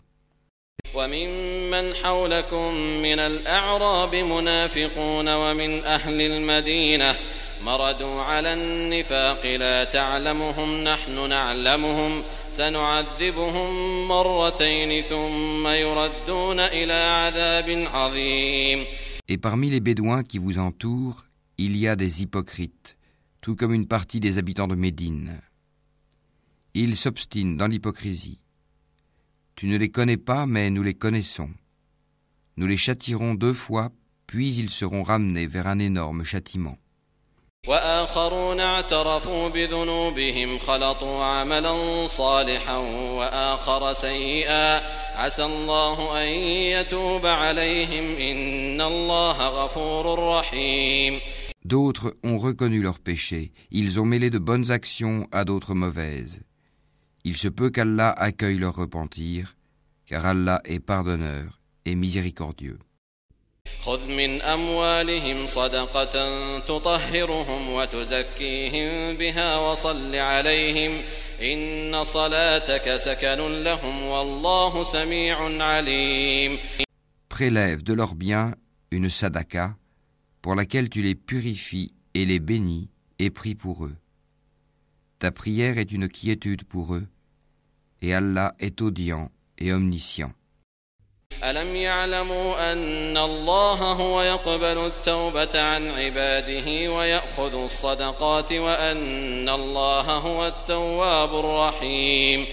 وممن حولكم من الأعراب منافقون ومن أهل المدينة مردوا على النفاق لا تعلمهم نحن نعلمهم سنعذبهم مرتين ثم يردون إلى عذاب عظيم Et parmi les Bédouins qui vous entourent, il y a des hypocrites, tout comme une partie des habitants de Médine. Ils s'obstinent dans l'hypocrisie. Tu ne les connais pas, mais nous les connaissons. Nous les châtirons deux fois, puis ils seront ramenés vers un énorme châtiment. وآخرون اعترفوا بذنوبهم خلطوا عملا صالحا وآخر سيئا عسى الله أن يتوب عليهم إن الله غفور رحيم D'autres ont reconnu leurs péchés, ils ont mêlé de bonnes actions à d'autres mauvaises. Il se peut qu'Allah accueille leur repentir, car Allah est pardonneur et miséricordieux. خذ من أموالهم صدقة تطهرهم وتزكيهم بها وصل عليهم إن صلاتك سكن لهم والله سميع عليم Prélève de leurs biens une sadaka pour laquelle tu les purifies et les bénis et pries pour eux. Ta prière est une quiétude pour eux, et Allah est audient et omniscient. ألم يعلموا أن الله هو يقبل التوبة عن عباده ويأخذ الصدقات وأن الله هو التواب الرحيم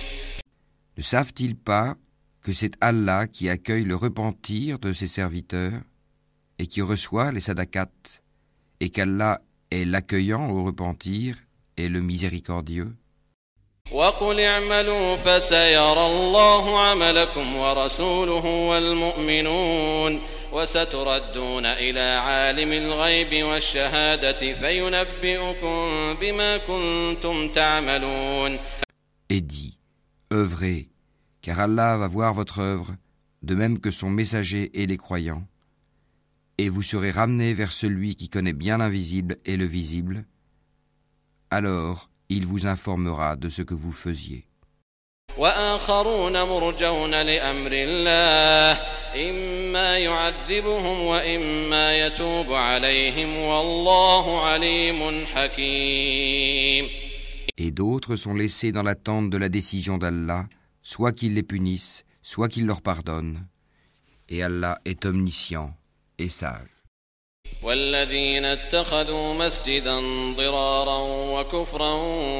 Ne savent-ils pas que c'est Allah qui accueille le repentir de ses serviteurs et qui reçoit les sadakats, et qu'Allah est l'accueillant au repentir et le miséricordieux وقل اعملوا فسيرى الله عملكم ورسوله والمؤمنون وستردون إلى عالم الغيب والشهادة فينبئكم بما كنتم تعملون et dit œuvrez, car Allah va voir votre œuvre, de même que son messager et les croyants, et vous serez ramenés vers celui qui connaît bien l'invisible et le visible. Alors, il vous informera de ce que vous faisiez. Et d'autres sont laissés dans l'attente de la décision d'Allah, soit qu'il les punisse, soit qu'il leur pardonne. Et Allah est omniscient et sage. والذين اتخذوا مسجدا ضرارا وكفرا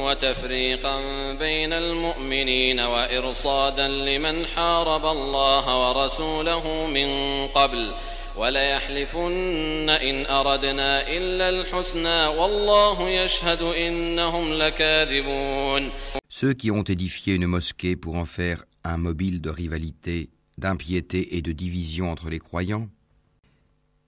وتفريقا بين المؤمنين وإرصادا لمن حارب الله ورسوله من قبل وليحلفن إن أردنا إلا الحسنى والله يشهد إنهم لكاذبون. Ceux qui ont édifié une mosquée pour en faire un mobile de rivalité, d'impiété et de division entre les croyants,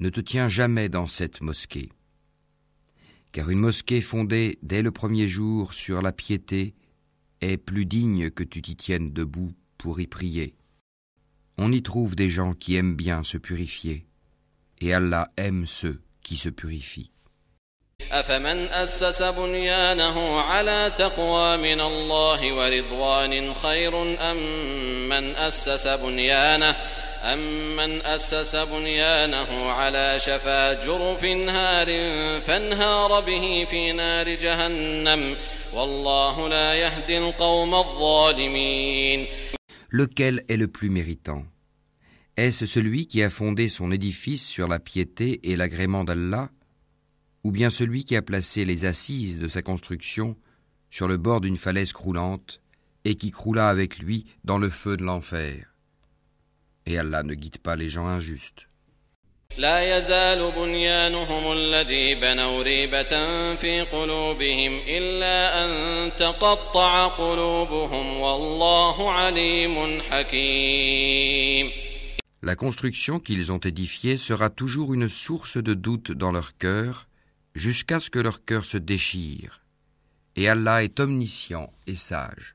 Ne te tiens jamais dans cette mosquée, car une mosquée fondée dès le premier jour sur la piété est plus digne que tu t'y tiennes debout pour y prier. On y trouve des gens qui aiment bien se purifier, et Allah aime ceux qui se purifient. أفمن أسس بنيانه على تقوى من الله ورضوان خير أم من أسس بنيانه أمن أسس بنيانه على شفا جرف هار فانهار به في نار جهنم والله لا يهدي القوم الظالمين Lequel est le plus méritant Est-ce celui qui a fondé son édifice sur la piété et l'agrément d'Allah Ou bien celui qui a placé les assises de sa construction sur le bord d'une falaise croulante et qui croula avec lui dans le feu de l'enfer Et Allah ne guide pas les gens injustes. لا يزال بنيانهم الذي بنوا ريبة في قلوبهم إلا أن تقطع قلوبهم والله عليم حكيم La construction qu'ils ont édifiée sera toujours une source de doute dans leur cœur jusqu'à ce que leur cœur se déchire. Et Allah est omniscient et sage.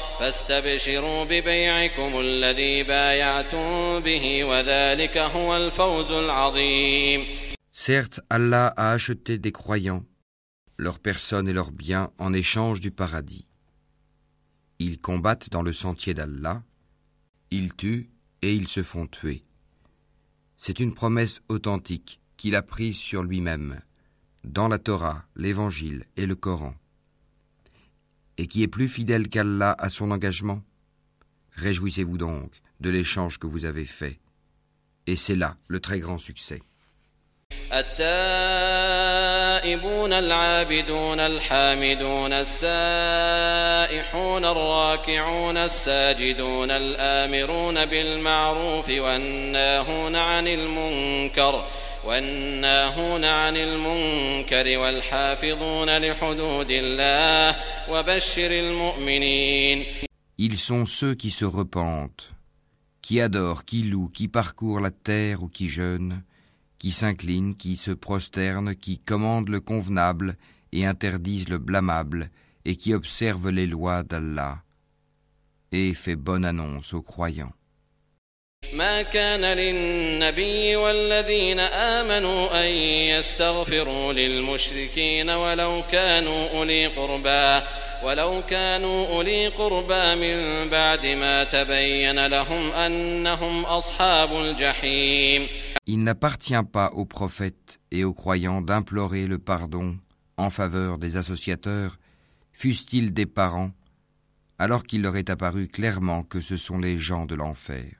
فاستبشروا ببيعكم الذي بايعتم به وذلك هو الفوز العظيم Certes, Allah a acheté des croyants, leurs personnes et leurs biens en échange du paradis. Ils combattent dans le sentier d'Allah, ils tuent et ils se font tuer. C'est une promesse authentique qu'il a prise sur lui-même, dans la Torah, l'Évangile et le Coran. Et qui est plus fidèle qu'Allah à son engagement Réjouissez-vous donc de l'échange que vous avez fait. Et c'est là le très grand succès. التائبون العابدون الحامدون السائحون الراكعون الساجدون الآمرون بالمعروف والناهون عن المنكر والناهون عن المنكر والحافظون لحدود الله وبشر المؤمنين Ils sont ceux qui se repentent, qui adorent, qui louent, qui parcourent la terre ou qui jeûnent, qui s'inclinent, qui se prosternent, qui commandent le convenable et interdisent le blâmable, et qui observent les lois d'Allah, et fait bonne annonce aux croyants. ما كان للنبي والذين آمنوا أن يستغفروا للمشركين ولو كانوا أولي قربى ولو كانوا أولي قربى من بعد ما تبين لهم أنهم أصحاب الجحيم Il n'appartient pas aux prophètes et aux croyants d'implorer le pardon en faveur des associateurs, fussent-ils des parents, alors qu'il leur est apparu clairement que ce sont les gens de l'enfer.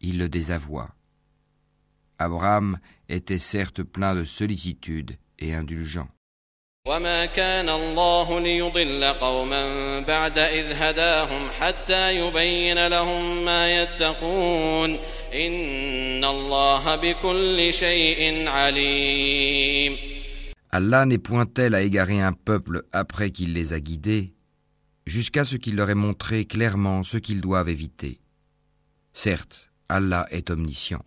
il le désavoua. Abraham était certes plein de sollicitude et indulgent. وما كان الله ليضل قوما بعد إذ هداهم حتى يبين لهم ما يتقون إن الله بكل شيء عليم Allah n'est point tel à égarer un peuple après qu'il les a guidés, jusqu'à ce qu'il leur ait montré clairement ce qu'ils doivent éviter. Certes, Allah est omniscient.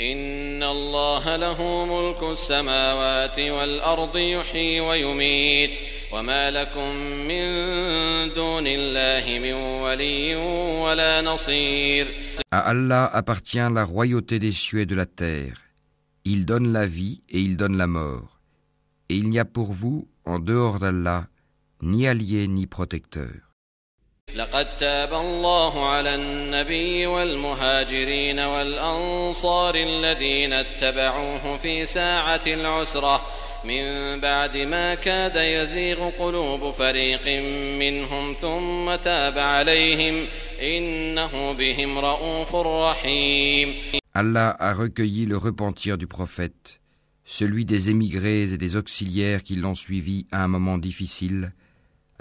إن الله له ملك السماوات والأرض يحيي ويميت وما لكم من دون الله من ولي ولا نصير À Allah appartient la royauté des cieux et de la terre. Il donne la vie et il donne la mort. Et il n'y a pour vous, en dehors d'Allah, ni allié ni protecteur. لقد تاب الله على النبي والمهاجرين والأنصار الذين اتبعوه في ساعة العسرة. من بعد ما كاد يزيغ قلوب فريق منهم ثم تاب عليهم إنه بهم رؤوف رحيم. Allah a recueilli le repentir du prophète, celui des émigrés et des auxiliaires qui l'ont suivi à un moment difficile,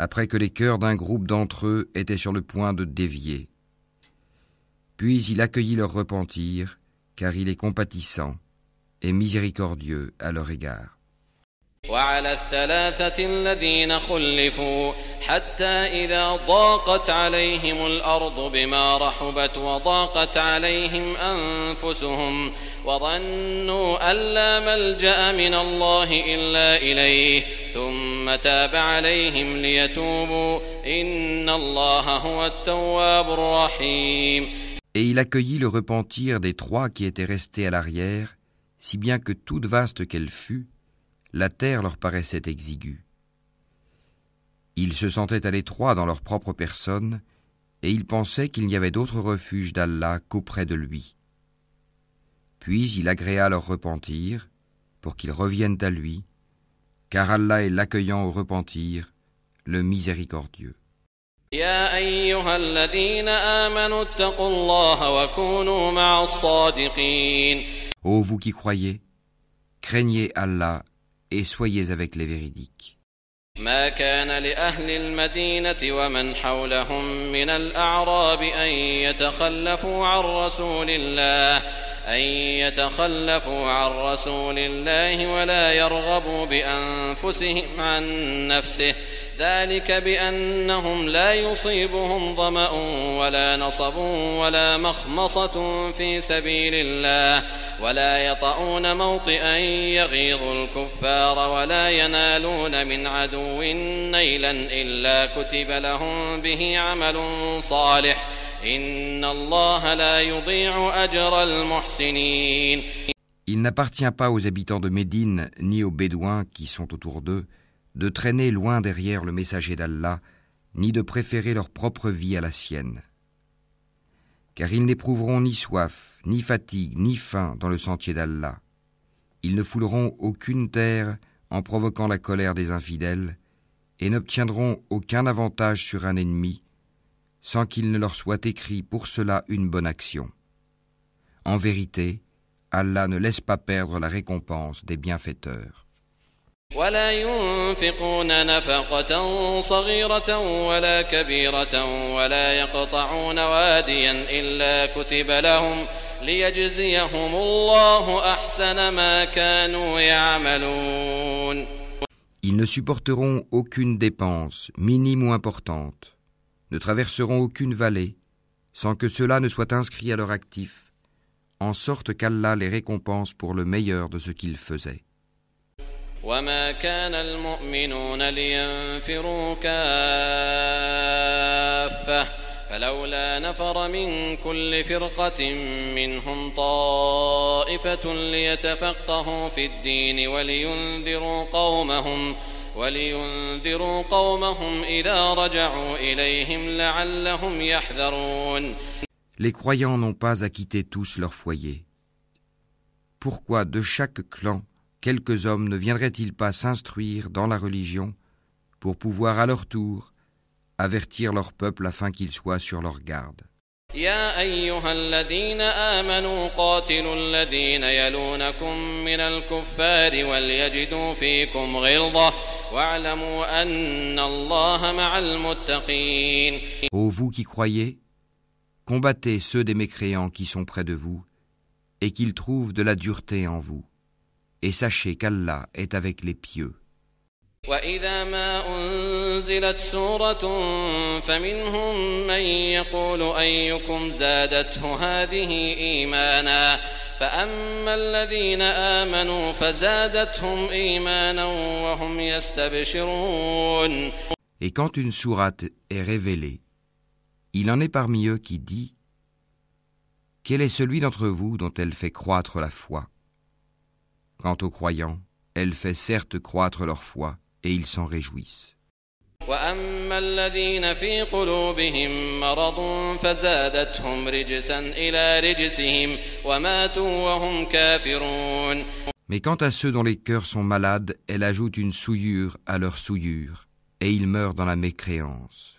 après que les cœurs d'un groupe d'entre eux étaient sur le point de dévier. Puis il accueillit leur repentir, car il est compatissant et miséricordieux à leur égard. وعلى الثلاثة الذين خلفوا حتى إذا ضاقت عليهم الأرض بما رحبت وضاقت عليهم أنفسهم وظنوا أن لا ملجأ من الله إلا إليه ثم تاب عليهم ليتوبوا إن الله هو التواب الرحيم. Et il accueillit le repentir des trois qui étaient restés à l'arrière, si bien que toute vaste qu'elle fût, la terre leur paraissait exiguë. Ils se sentaient à l'étroit dans leur propre personne, et ils pensaient qu'il n'y avait d'autre refuge d'Allah qu'auprès de lui. Puis il agréa leur repentir, pour qu'ils reviennent à lui, car Allah est l'accueillant au repentir, le miséricordieux. Ô vous qui croyez, craignez Allah et soyez avec les véridiques. ما كان لأهل المدينة ومن حولهم من الأعراب أن يتخلفوا عن رسول الله أن يتخلفوا عن رسول الله ولا يرغبوا بأنفسهم عن نفسه ذلك بأنهم لا يصيبهم ظمأ ولا نصب ولا مخمصة في سبيل الله ولا يطؤون موطئا يغيظ الكفار ولا ينالون من عدو نيلا إلا كتب لهم به عمل صالح إن الله لا يضيع أجر المحسنين. Il n'appartient pas aux habitants de Médine ni aux Bédouins qui sont autour d'eux de traîner loin derrière le messager d'Allah, ni de préférer leur propre vie à la sienne. Car ils n'éprouveront ni soif, ni fatigue, ni faim dans le sentier d'Allah. Ils ne fouleront aucune terre en provoquant la colère des infidèles, et n'obtiendront aucun avantage sur un ennemi, sans qu'il ne leur soit écrit pour cela une bonne action. En vérité, Allah ne laisse pas perdre la récompense des bienfaiteurs. ولا ينفقون نفقة صغيرة ولا كبيرة ولا يقطعون واديا إلا كتب لهم ليجزيهم الله أحسن ما كانوا يعملون Ils ne supporteront aucune dépense, minime ou importante, ne traverseront aucune vallée, sans que cela ne soit inscrit à leur actif, en sorte qu'Allah les récompense pour le meilleur de ce qu'ils faisaient. وما كان المؤمنون لينفروا كافة فلولا نفر من كل فرقة منهم طائفة ليتفقهوا في الدين ولينذروا قومهم ولينذروا قومهم إذا رجعوا إليهم لعلهم يحذرون Les croyants n'ont pas à quitter tous leur foyer. Pourquoi de chaque clan quelques hommes ne viendraient-ils pas s'instruire dans la religion pour pouvoir à leur tour avertir leur peuple afin qu'ils soient sur leur garde يا أيها الذين آمنوا قاتلوا الذين يلونكم من الكفار وليجدوا فيكم غلظة واعلموا أن الله مع المتقين Ô vous qui croyez, combattez ceux des mécréants qui sont près de vous, et qu'ils trouvent de la dureté en vous. Et sachez qu'Allah est avec les pieux. وإذا ما أنزلت سورة فمنهم من يقول أيكم زادته هذه إيمانا فأما الذين آمنوا فزادتهم إيمانا وهم يستبشرون Et quand une sourate est révélée, il en est parmi eux qui dit Quel est celui d'entre vous dont elle fait croître la foi Quant aux croyants, elle fait certes croître leur foi, et ils s'en réjouissent. وأما الذين في قلوبهم مرض فزادتهم رجسا إلى رجسهم وماتوا وهم كافرون Mais quant à ceux dont les cœurs sont malades, elle ajoute une souillure à leur souillure, et ils meurent dans la mécréance.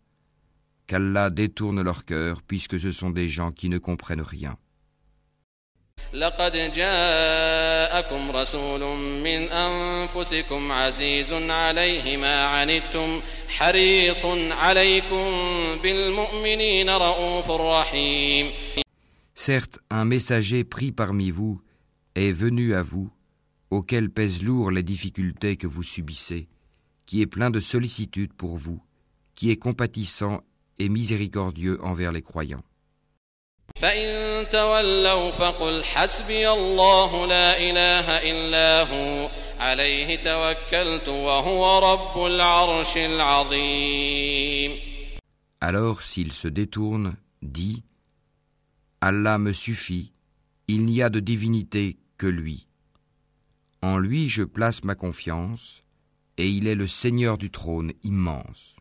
Qu'Allah détourne leur cœur, puisque ce sont des gens qui ne comprennent rien. لقد جاءكم رسول من أنفسكم عزيز عليه ما عنتم حريص عليكم بالمؤمنين رؤوف رحيم Certes, un messager pris parmi vous est venu à vous, auquel pèsent lourd les difficultés que vous subissez, qui est plein de sollicitude pour vous, qui est compatissant miséricordieux envers les croyants. Alors s'il se détourne, dit Allah me suffit, il n'y a de divinité que lui. En lui je place ma confiance, et il est le Seigneur du trône immense.